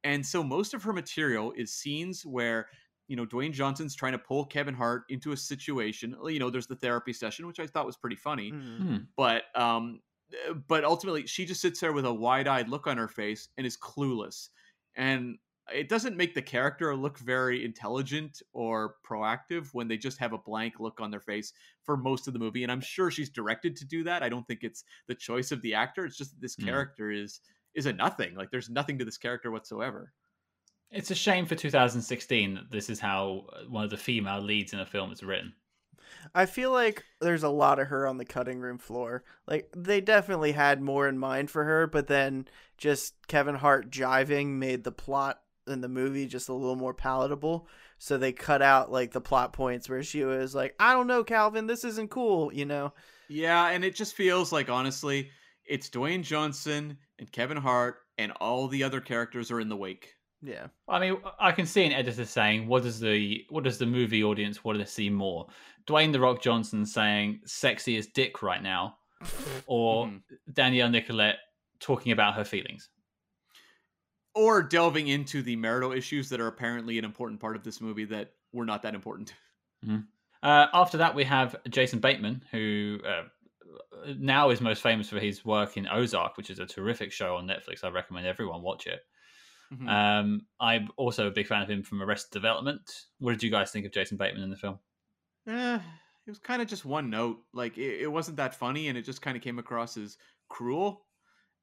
Speaker 2: And so most of her material is scenes where you know Dwayne Johnson's trying to pull Kevin Hart into a situation. You know, there's the therapy session, which I thought was pretty funny, mm-hmm. but um, eh, but ultimately she just sits there with a wide-eyed look on her face and is clueless. And it doesn't make the character look very intelligent or proactive when they just have a blank look on their face for most of the movie and i'm sure she's directed to do that. I don't think it's the choice of the actor. It's just that this mm. character is is a nothing. Like there's nothing to this character whatsoever.
Speaker 1: It's a shame for 2016 that this is how uh, one of the female leads in a film is written.
Speaker 3: I feel like there's a lot of her on the cutting room floor. Like they definitely had more in mind for her, but then just Kevin Hart jiving made the plot in the movie just a little more palatable. So they cut out like the plot points where she was like, "I don't know, Calvin, this isn't cool," you know.
Speaker 2: Yeah, and it just feels like honestly, it's Dwayne Johnson and Kevin Hart and all the other characters are in the wake.
Speaker 3: Yeah.
Speaker 1: I mean, I can see an editor saying, "What does the what does the movie audience want to see more?" Dwayne the Rock Johnson saying, "Sexy as Dick" right now, <laughs> or mm. Danielle Nicolet talking about her feelings
Speaker 2: or delving into the marital issues that are apparently an important part of this movie that were not that important.
Speaker 1: Mm-hmm. Uh, after that, we have Jason Bateman, who uh, now is most famous for his work in Ozark, which is a terrific show on Netflix. I recommend everyone watch it.
Speaker 2: Mhm.
Speaker 1: Um, I'm also a big fan of him from Arrested Development. What did you guys think of Jason Bateman in the film?
Speaker 2: Eh, it was kind of just one note. Like it, it wasn't that funny, and it just kind of came across as cruel,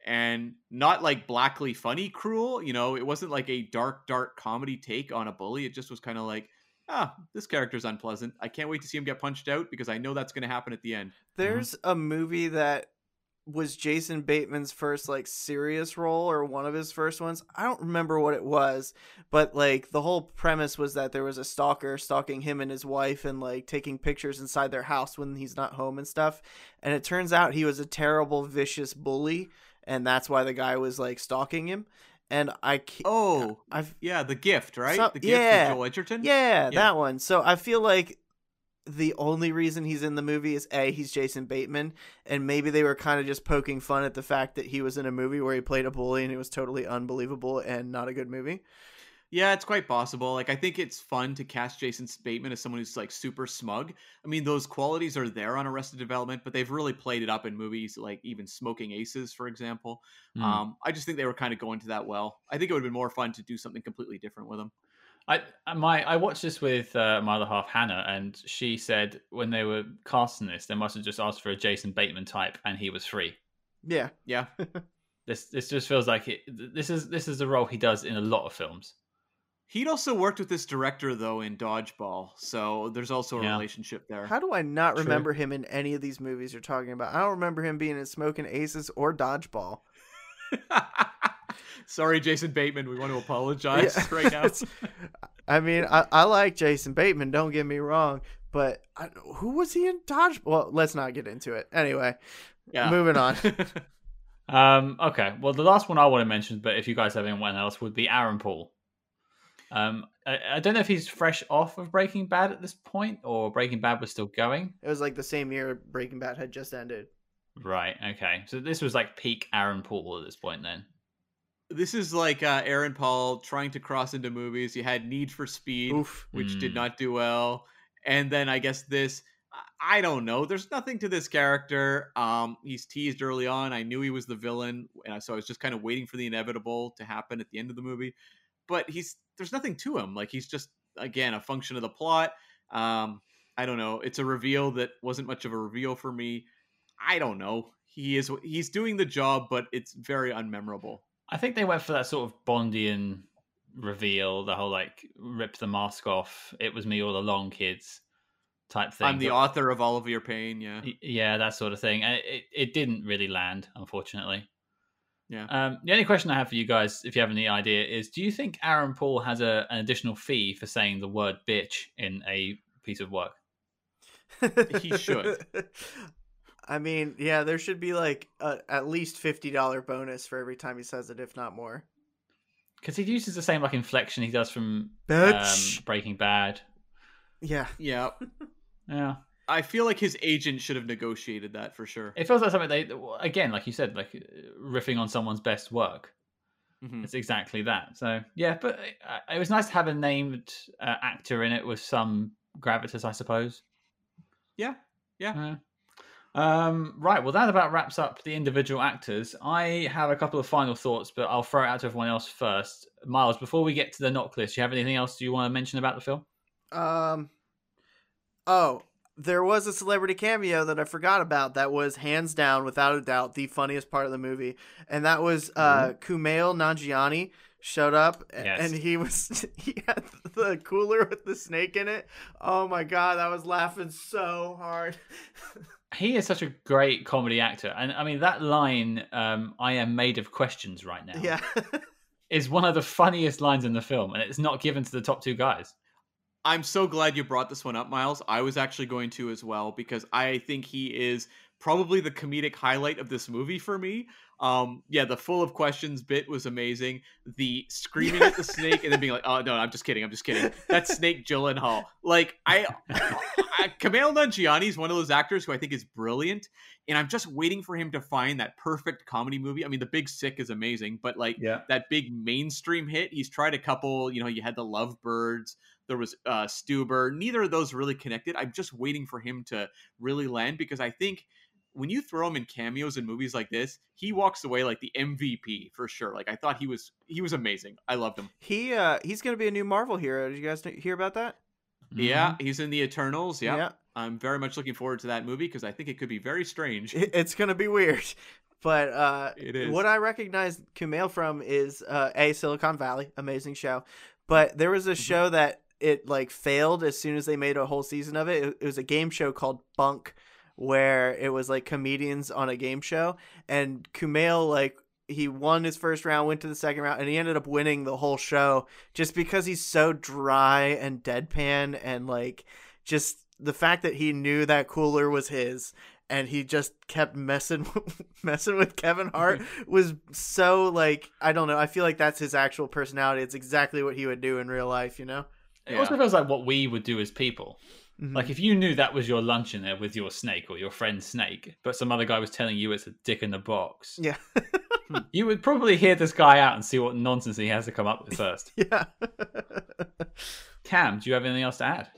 Speaker 2: and not like blackly funny cruel. You know, it wasn't like a dark, dark comedy take on a bully. It just was kind of like, ah, this character's unpleasant. I can't wait to see him get punched out because I know that's going to happen at the end.
Speaker 3: There's a movie that was Jason Bateman's first like serious role or one of his first ones. I don't remember what it was, but like the whole premise was that there was a stalker stalking him and his wife and like taking pictures inside their house when he's not home and stuff. And it turns out he was a terrible vicious bully and that's why the guy was like stalking him. And I
Speaker 2: Oh,
Speaker 3: I've
Speaker 2: yeah, the gift, right?
Speaker 3: So-
Speaker 2: the gift
Speaker 3: yeah.
Speaker 2: Joel Edgerton.
Speaker 3: Yeah,
Speaker 2: Yeah.
Speaker 3: that one. So I feel like the only reason he's in the movie is a he's Jason Bateman, and maybe they were kind of just poking fun at the fact that he was in a movie where he played a bully and it was totally unbelievable and not a good movie.
Speaker 2: Yeah, it's quite possible. Like, I think it's fun to cast Jason Bateman as someone who's like super smug. I mean, those qualities are there on Arrested Development, but they've really played it up in movies like even Smoking Aces, for example.
Speaker 1: Hmm.
Speaker 2: Um, I just think they were kind of going to that well. I think it would have been more fun to do something completely different with him.
Speaker 1: I I- my I watched this with uh, my other half Hannah, and she said when they were casting this, they must have just asked for a Jason Bateman type, and he was free.
Speaker 3: Yeah,
Speaker 2: Yeah, <laughs>
Speaker 1: This this just feels like it. This is this is the role he does in a lot of films.
Speaker 2: He'd also worked with this director though in Dodgeball, so there's also a
Speaker 1: Yeah.
Speaker 2: relationship there.
Speaker 3: how do I not
Speaker 1: True.
Speaker 3: remember him in any of these movies you're talking about? I don't remember him being in Smoking Aces or Dodgeball. <laughs>
Speaker 2: Sorry, Jason Bateman. We want to <laughs> apologize
Speaker 3: Yeah.
Speaker 2: right now. <laughs>
Speaker 3: I mean, I, I like Jason Bateman. Don't get me wrong, but I, who was he in Dodgeball? Well, let's not get into it. Anyway,
Speaker 2: yeah.
Speaker 3: moving on.
Speaker 1: Um, okay, well, the last one I want to mention, but if you guys have anyone else, would be Aaron Paul. Um, I, I don't know if he's fresh off of Breaking Bad at this point, or Breaking Bad was still going.
Speaker 3: It was like the same year Breaking Bad had just ended.
Speaker 1: Right. Okay. So this was like peak Aaron Paul at this point. Then.
Speaker 2: this is like uh, Aaron Paul trying to cross into movies. You had Need for Speed,
Speaker 3: Oof.
Speaker 2: which did
Speaker 1: Mm.
Speaker 2: not do well, and then I guess this. I- I don't know. There's nothing to this character. Um, he's teased early on. I knew he was the villain, and so I was just kind of waiting for the inevitable to happen at the end of the movie. But he's there's nothing to him. Like he's just again a function of the plot. Um, I don't know. It's a reveal that wasn't much of a reveal for me. I don't know. He is he's doing the job, but it's very unmemorable.
Speaker 1: I think they went for that sort of Bondian reveal, the whole like rip the mask off. It was me all along, kids, type thing.
Speaker 2: I'm the
Speaker 1: But-
Speaker 2: author of all of your pain. Yeah.
Speaker 1: Yeah, that sort of thing. It, it didn't really land, unfortunately.
Speaker 2: Yeah.
Speaker 1: Um, the only question I have for you guys, if you have any idea, is: Do you think Aaron Paul has a, an additional fee for saying the word "bitch" in a piece of work? <laughs>
Speaker 2: He should. <laughs>
Speaker 3: I mean, yeah, there should be like a, at least fifty dollar bonus for every time he says it, if not more.
Speaker 1: Because he uses the same like inflection he does from um, Breaking Bad.
Speaker 3: Yeah,
Speaker 2: Yeah.
Speaker 1: Yeah,
Speaker 2: I feel like his agent should have negotiated that for sure.
Speaker 1: it feels like something they again, like you said, like uh, riffing on someone's best work.
Speaker 2: Mhm.
Speaker 1: It's exactly that. So yeah, but uh, it was nice to have a named uh, actor in it with some gravitas, I suppose.
Speaker 2: Yeah. Yeah.
Speaker 1: Uh, um, right. Well, that about wraps up the individual actors. I have a couple of final thoughts, but I'll throw it out to everyone else first. Miles, before we get to the knock list, you have anything else you want to mention about the film?
Speaker 3: Um. Oh, there was a celebrity cameo that I forgot about. That was hands down, without a doubt, the funniest part of the movie, and that was uh, Kumail Nanjiani showed up,
Speaker 1: Yes.
Speaker 3: and he was <laughs> he had the cooler with the snake in it. Oh my god, I was laughing so hard. <laughs>
Speaker 1: He is such a great comedy actor, and I mean that line, um, "I am made of questions right now,"
Speaker 3: yeah, <laughs>
Speaker 1: is one of the funniest lines in the film, and it's not given to the top two guys.
Speaker 2: I'm so glad you brought this one up, Miles. I was actually going to as well because I think he is probably the comedic highlight of this movie for me. Um, yeah, the full of questions bit was amazing. The screaming at the snake and then being like, "Oh no, I'm just kidding, I'm just kidding." That's Snake Gyllenhaal. Like I, I Kumail Nanjiani is one of those actors who I think is brilliant, and I'm just waiting for him to find that perfect comedy movie. I mean, The Big Sick is amazing, but like
Speaker 1: Yeah,
Speaker 2: that big mainstream hit. He's tried a couple, you know, you had the Lovebirds, there was uh Stuber. Neither of those really connected. I'm just waiting for him to really land because I think when you throw him in cameos in movies like this, he walks away like the MVP for sure. Like I thought he was he was amazing. I loved him.
Speaker 3: He uh he's gonna be a new Marvel hero. Did you guys hear about that?
Speaker 2: Yeah,
Speaker 1: Mhm.
Speaker 2: he's in the Eternals. Yeah.
Speaker 3: yeah.
Speaker 2: I'm very much looking forward to that movie because I think it could be very strange.
Speaker 3: It's gonna be weird. <laughs> But uh
Speaker 2: It is.
Speaker 3: what I recognize Kumail from is uh A Silicon Valley, amazing show. But there was a show that it like failed as soon as they made a whole season of it. It, it was a game show called Bunk where it was like comedians on a game show and Kumail like he won his first round, went to the second round, and he ended up winning the whole show just because he's so dry and deadpan and like just the fact that he knew that cooler was his and he just kept messing <laughs> messing with Kevin Hart <laughs> was so like I don't know. I feel like that's his actual personality. It's exactly what he would do in real life, you know.
Speaker 1: It also feels like what we would do as people.
Speaker 3: Mhm.
Speaker 1: Like if you knew that was your lunch in there with your snake or your friend's snake, but some other guy was telling you it's a dick in the box,
Speaker 3: yeah,
Speaker 1: you would probably hear this guy out and see what nonsense he has to come up with first. <laughs>
Speaker 3: yeah.
Speaker 1: Cam, do you have anything else to add?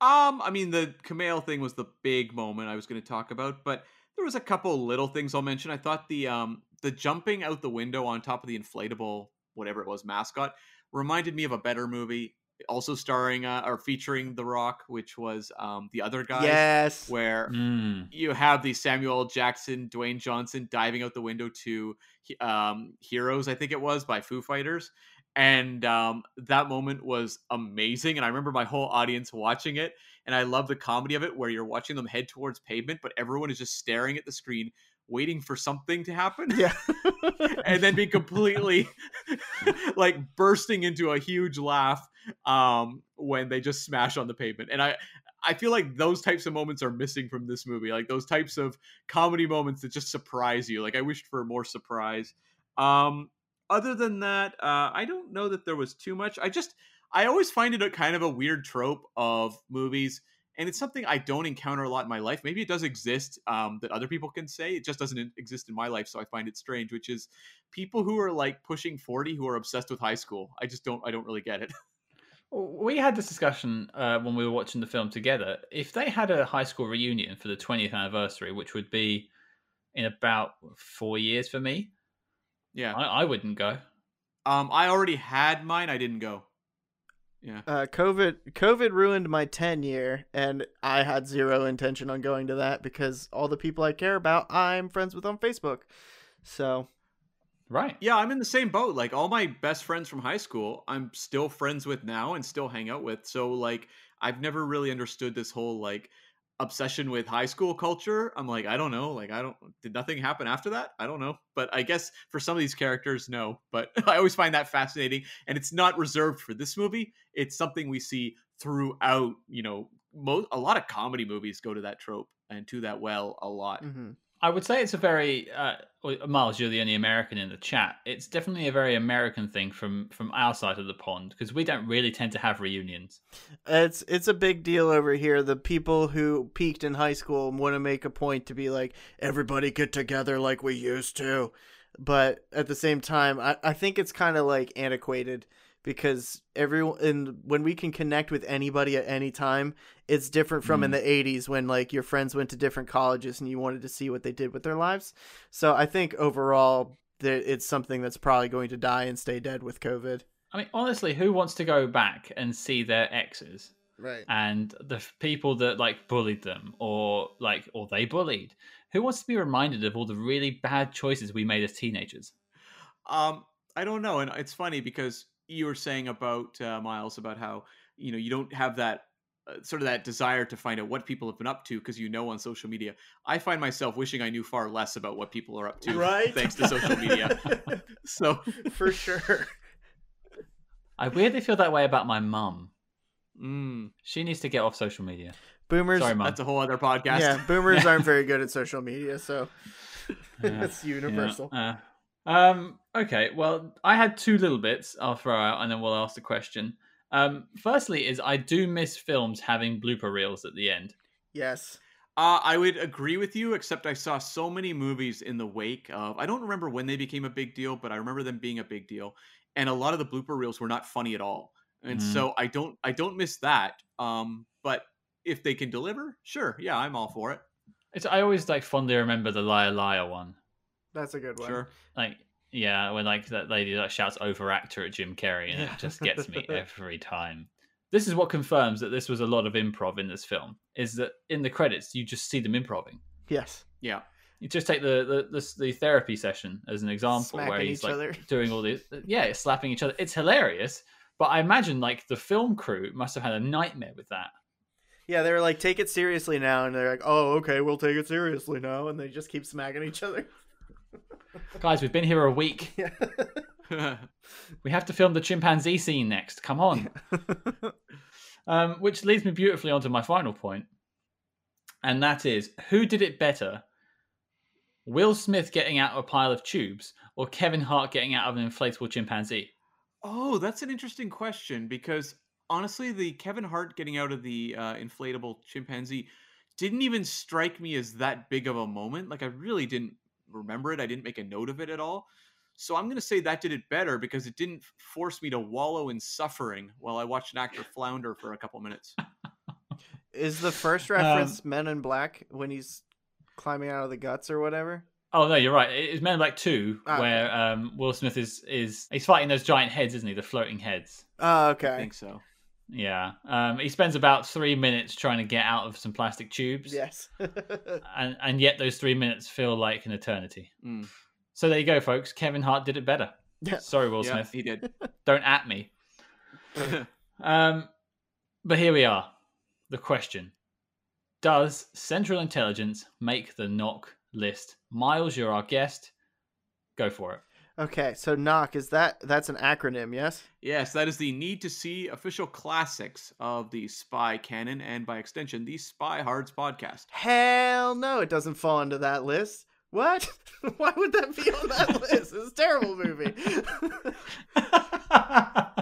Speaker 2: Um, I mean, the Kumail thing was the big moment I was going to talk about, but there was a couple little things I'll mention. I thought the um the jumping out the window on top of the inflatable whatever it was mascot reminded me of a better movie, also starring uh, or featuring The Rock, which was um the other guys,
Speaker 3: yes.
Speaker 2: where
Speaker 1: Mm.
Speaker 2: you have the Samuel Jackson, Dwayne Johnson diving out the window to um, Heroes, I think it was, by Foo Fighters. And um, that moment was amazing. And I remember my whole audience watching it. And I love the comedy of it where you're watching them head towards pavement, but everyone is just staring at the screen, waiting for something to happen.
Speaker 3: Yeah. <laughs>
Speaker 2: and then be completely <laughs> like bursting into a huge laugh um when they just smash on the pavement and i i feel like those types of moments are missing from this movie like those types of comedy moments that just surprise you like i wished for more surprise um other than that uh i don't know that there was too much i just i always find it a kind of a weird trope of movies and it's something I don't encounter a lot in my life. Maybe it does exist um, that other people can say. It just doesn't exist in my life, so I find it strange. Which is people who are like pushing forty who are obsessed with high school. I just don't. I don't really get it. <laughs>
Speaker 1: We had this discussion uh, when we were watching the film together. If they had a high school reunion for the 20th anniversary, which would be in about four years for me,
Speaker 2: Yeah.
Speaker 1: I, I wouldn't go.
Speaker 2: Um. I already had mine. I didn't go. Yeah.
Speaker 3: Uh, COVID COVID ruined my ten year, and I had zero intention on going to that because all the people I care about, I'm friends with on Facebook. So
Speaker 1: Right.
Speaker 2: Yeah, I'm in the same boat. Like all my best friends from high school, I'm still friends with now and still hang out with. So like I've never really understood this whole like obsession with high school culture. I'm like, I don't know. Like I don't did nothing happen after that? I don't know. But I guess for some of these characters, no. But <laughs> I always find that fascinating. And it's not reserved for this movie. It's something we see throughout, you know, a lot of comedy movies go to that trope and do that well a lot.
Speaker 3: mhm.
Speaker 1: I would say it's a very uh, Miles. You're the only American in the chat. It's definitely a very American thing from from our side of the pond because we don't really tend to have reunions.
Speaker 3: it's it's a big deal over here. The people who peaked in high school want to make a point to be like everybody get together like we used to, but at the same time, I, I think it's kind of like antiquated because everyone and when we can connect with anybody at any time it's different from in the 80s when like your friends went to different colleges and you wanted to see what they did with their lives. So i think overall that it's something that's probably going to die and stay dead with covid.
Speaker 1: I mean, honestly, who wants to go back and see their exes?
Speaker 3: Right.
Speaker 1: And the f- people that like bullied them or like or they bullied? Who wants to be reminded of all the really bad choices we made as teenagers?
Speaker 2: Um, I don't know, and it's funny because you were saying about uh, Miles about how you know you don't have that uh, sort of that desire to find out what people have been up to because you know on social media. I find myself wishing I knew far less about what people are up to,
Speaker 3: right
Speaker 2: Thanks to social media. <laughs> <laughs> so,
Speaker 3: for sure
Speaker 1: I weirdly feel that way about my mum.
Speaker 2: mm,
Speaker 1: She needs to get off social media.
Speaker 3: boomers
Speaker 1: Sorry, mum.
Speaker 2: that's a whole other podcast.
Speaker 3: yeah boomers <laughs> aren't very good at social media so
Speaker 1: Yeah,
Speaker 3: it's universal
Speaker 1: Yeah, uh, um, okay, well, I had two little bits I'll throw out and then we'll ask the question. Um, firstly, is I do miss films having blooper reels at the end.
Speaker 3: yes
Speaker 2: Uh, I would agree with you, except I saw so many movies in the wake of. I don't remember when they became a big deal, but I remember them being a big deal, and a lot of the blooper reels were not funny at all. And
Speaker 1: Mhm.
Speaker 2: so I don't, I don't miss that. Um, but if they can deliver, sure, yeah, I'm all for it.
Speaker 1: It's, I always like fondly remember the liar liar one.
Speaker 3: That's a good one.
Speaker 2: Sure.
Speaker 1: Like yeah, when like that lady that shouts overactor at Jim Carrey and
Speaker 3: Yeah.
Speaker 1: it just gets me <laughs> every time. This is what confirms that this was a lot of improv in this film. Is that in the credits you just see them improving.
Speaker 3: Yes.
Speaker 2: Yeah.
Speaker 1: You just take the the, the, the therapy session as an example where he's
Speaker 3: each
Speaker 1: like
Speaker 3: other.
Speaker 1: doing all these yeah, slapping each other. It's hilarious, but I imagine like the film crew must have had a nightmare with that.
Speaker 3: Yeah, they were like, take it seriously now, and they're like, oh, okay, we'll take it seriously now, and they just keep smacking each other.
Speaker 1: Guys, we've been here a week. <laughs>
Speaker 3: Yeah. <laughs>
Speaker 1: We have to film the chimpanzee scene next. Come on. <laughs> um, which leads me beautifully onto my final point, and that is who did it better? Will Smith getting out of a pile of tubes or Kevin Hart getting out of an inflatable chimpanzee?
Speaker 2: Oh, that's an interesting question because honestly, the Kevin Hart getting out of the uh, inflatable chimpanzee didn't even strike me as that big of a moment. Like, I really didn't remember it. I didn't make a note of it at all. So I'm going to say that did it better because it didn't force me to wallow in suffering while I watched an actor flounder for a couple minutes.
Speaker 3: Is the first
Speaker 1: Um,
Speaker 3: reference Men in Black when he's climbing out of the guts or whatever?
Speaker 1: Oh no, you're right. It's Men in Black Two,
Speaker 3: Ah, okay.
Speaker 1: where um, Will Smith is is he's fighting those giant heads, isn't he? The floating heads.
Speaker 3: Oh, okay.
Speaker 2: I
Speaker 3: okay.
Speaker 2: think so.
Speaker 1: Yeah. Um, he spends about three minutes trying to get out of some plastic tubes.
Speaker 3: Yes. <laughs>
Speaker 1: And and yet those three minutes feel like an eternity.
Speaker 2: Mm.
Speaker 1: So there you go, folks. Kevin Hart did it better.
Speaker 3: Yeah.
Speaker 1: Sorry, Will
Speaker 2: Yeah,
Speaker 1: Smith.
Speaker 2: he did. <laughs>
Speaker 1: Don't at me. <laughs> Um, but here we are. The question: Does Central Intelligence make the knock list? Miles, you're our guest. Go for it.
Speaker 3: Okay, so knock is that that's an acronym, yes?
Speaker 2: yes, that is the need to see official classics of the spy canon and by extension, the Spy Hards podcast.
Speaker 3: Hell no, it doesn't fall into that list. What? <laughs> Why would that be on that <laughs> list? It's a terrible movie. <laughs>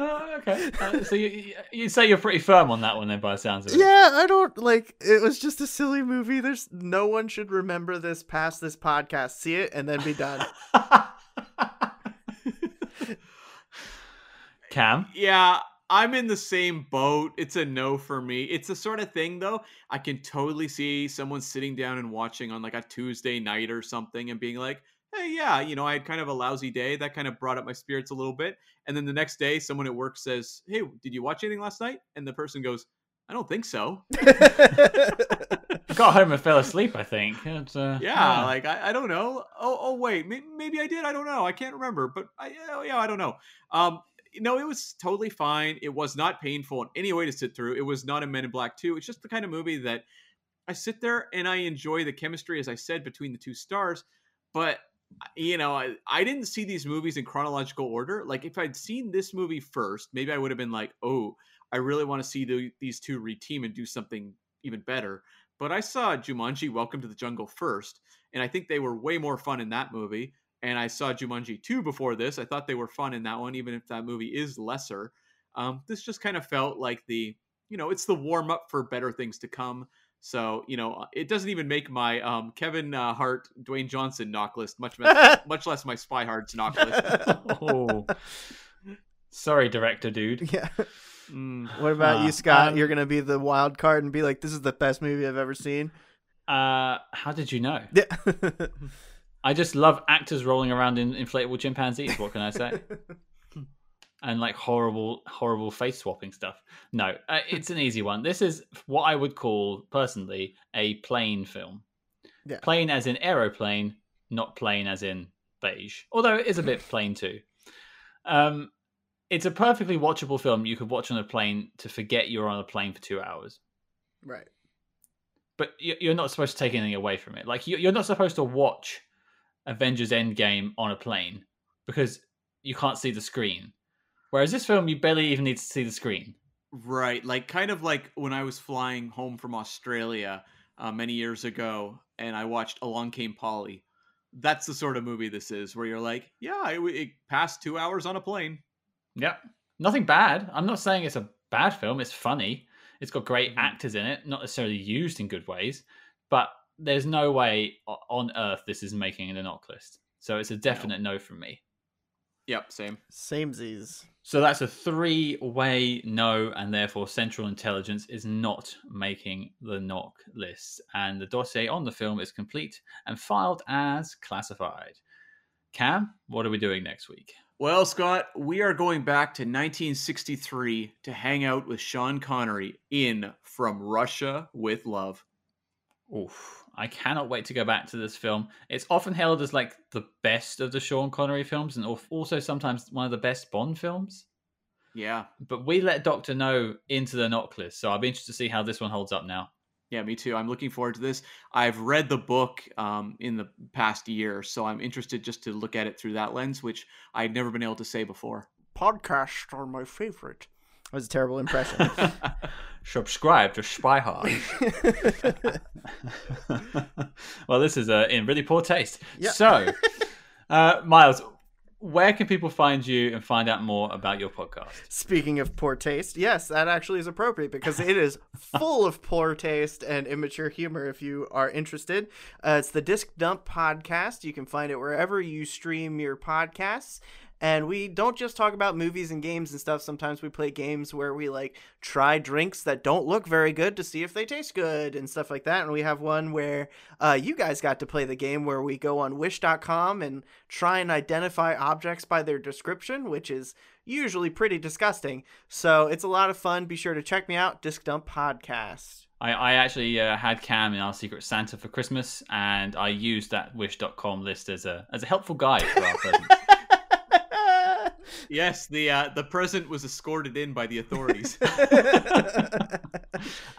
Speaker 1: Oh, okay. Uh, so you, you say you're pretty firm on that one, then, by the sounds of it.
Speaker 3: yeah, I don't like it was just a silly movie. There's no one should remember this past this podcast. See it and then be done. <laughs>
Speaker 1: Cam.
Speaker 2: Yeah, I'm in the same boat. It's a no for me. It's the sort of thing though, I can totally see someone sitting down and watching on like a Tuesday night or something and being like, "Hey, yeah, you know, I had kind of a lousy day. That kind of brought up my spirits a little bit." And then the next day, someone at work says, "Hey, did you watch anything last night?" And the person goes, "I don't think so." <laughs> <laughs>
Speaker 1: Got home and fell asleep, I think. It's, uh,
Speaker 2: Yeah, like I, I don't know. Oh, oh wait, may, maybe I did. I don't know. I can't remember, but I, yeah, yeah, I don't know. Um, no, it was totally fine. It was not painful in any way to sit through. It was not a Men in Black 2. It's just the kind of movie that I sit there and I enjoy the chemistry, as I said, between the two stars. But you know, I, I didn't see these movies in chronological order. Like if I'd seen this movie first, maybe I would have been like, oh, I really want to see the, these two reteam and do something even better. But I saw Jumanji: Welcome to the Jungle first, and I think they were way more fun in that movie. And I saw Jumanji 2 before this. I thought they were fun in that one, even if that movie is lesser. Um, this just kind of felt like the, you know, it's the warm up for better things to come. So, you know, it doesn't even make my um, Kevin uh, Hart, Dwayne Johnson knock list, much, less, <laughs> much less my Spy Hards knock list.
Speaker 1: oh. <laughs> Sorry, director dude.
Speaker 3: yeah.
Speaker 2: Mm.
Speaker 3: What about
Speaker 1: Uh,
Speaker 3: you, Scott?
Speaker 1: um,
Speaker 3: You're gonna be the wild card and be like, "This is the best movie I've ever seen."
Speaker 1: Uh, how did you know?
Speaker 3: Yeah. <laughs>
Speaker 1: I just love actors rolling around in inflatable chimpanzees. What can I say? And like horrible, horrible face swapping stuff. No, uh, <laughs> it's an easy one. This is what I would call personally a plain film.
Speaker 3: Yeah.
Speaker 1: Plain as in aeroplane, not plain as in beige. Although it is a bit plain too. Um, it's a perfectly watchable film you could watch on a plane to forget you're on a plane for two hours.
Speaker 3: right.
Speaker 1: But you- you're not supposed to take anything away from it. Like you- you're not supposed to watch Avengers Endgame on a plane because you can't see the screen. Whereas this film, you barely even need to see the screen.
Speaker 2: Right, like kind of like when I was flying home from Australia uh, many years ago, and I watched Along Came Polly. That's the sort of movie this is, where you're like, yeah, it, it passed two hours on a plane.
Speaker 1: Yep. Nothing bad. I'm not saying it's a bad film. It's funny. It's got great
Speaker 2: Mhm.
Speaker 1: actors in it, not necessarily used in good ways. But there's no way on earth this is making an knock list. So it's a definite no, from me.
Speaker 2: Yep, same.
Speaker 3: Samesies.
Speaker 1: So that's a three way no, and therefore Central Intelligence is not making the knock list. And the dossier on the film is complete and filed as classified. Cam, what are we doing next week?
Speaker 2: Well, Scott, we are going back to 1963 to hang out with Sean Connery in From Russia with Love.
Speaker 1: Oof. I cannot wait to go back to this film. It's often hailed as like the best of the Sean Connery films and also sometimes one of the best Bond films.
Speaker 2: Yeah.
Speaker 1: But we let Doctor No into the knock so I'll be interested to see how this one holds up now.
Speaker 2: Yeah, me too. I'm looking forward to this. I've read the book um, in the past year, so I'm interested just to look at it through that lens, which I'd never been able to say before.
Speaker 3: Podcasts are my favorite. That was a terrible impression. <laughs>
Speaker 1: Subscribe to Spy Hard. <laughs> well, this is uh, in really poor taste.
Speaker 3: Yeah.
Speaker 1: So, uh, Miles, where can people find you and find out more about your podcast?
Speaker 3: Speaking of poor taste, yes, that actually is appropriate because it is <laughs> full of poor taste and immature humor if you are interested. Uh, it's the Disc Dump Podcast. You can find it wherever you stream your podcasts. And we don't just talk about movies and games and stuff. Sometimes we play games where we like try drinks that don't look very good to see if they taste good and stuff like that. And we have one where uh, you guys got to play the game where we go on wish.com and try and identify objects by their description, which is usually pretty disgusting. So it's a lot of fun. Be sure to check me out, Disc Dump Podcast.
Speaker 1: I, I actually uh, had Cam in our Secret Santa for Christmas, and I used that Wish.com list as a as a helpful guide for our presents. <laughs>
Speaker 2: yes, the uh, the present was escorted in by the authorities. <laughs>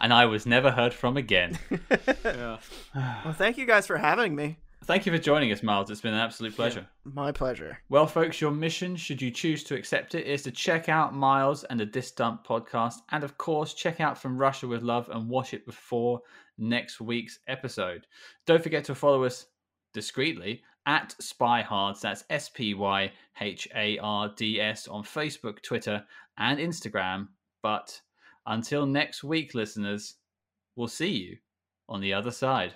Speaker 1: and I was never heard from again.
Speaker 2: yeah. <sighs>
Speaker 3: Well, thank you guys for having me.
Speaker 1: Thank you for joining us, Miles. It's been an absolute pleasure.
Speaker 3: My pleasure.
Speaker 1: Well, folks, your mission, should you choose to accept it, is to check out Miles and the Disc Dump podcast, and of course, check out From Russia with Love and watch it before next week's episode. Don't forget to follow us discreetly at Spyhards. That's S P Y H A R D S on Facebook, Twitter, and Instagram. But until next week, listeners, we'll see you on the other side.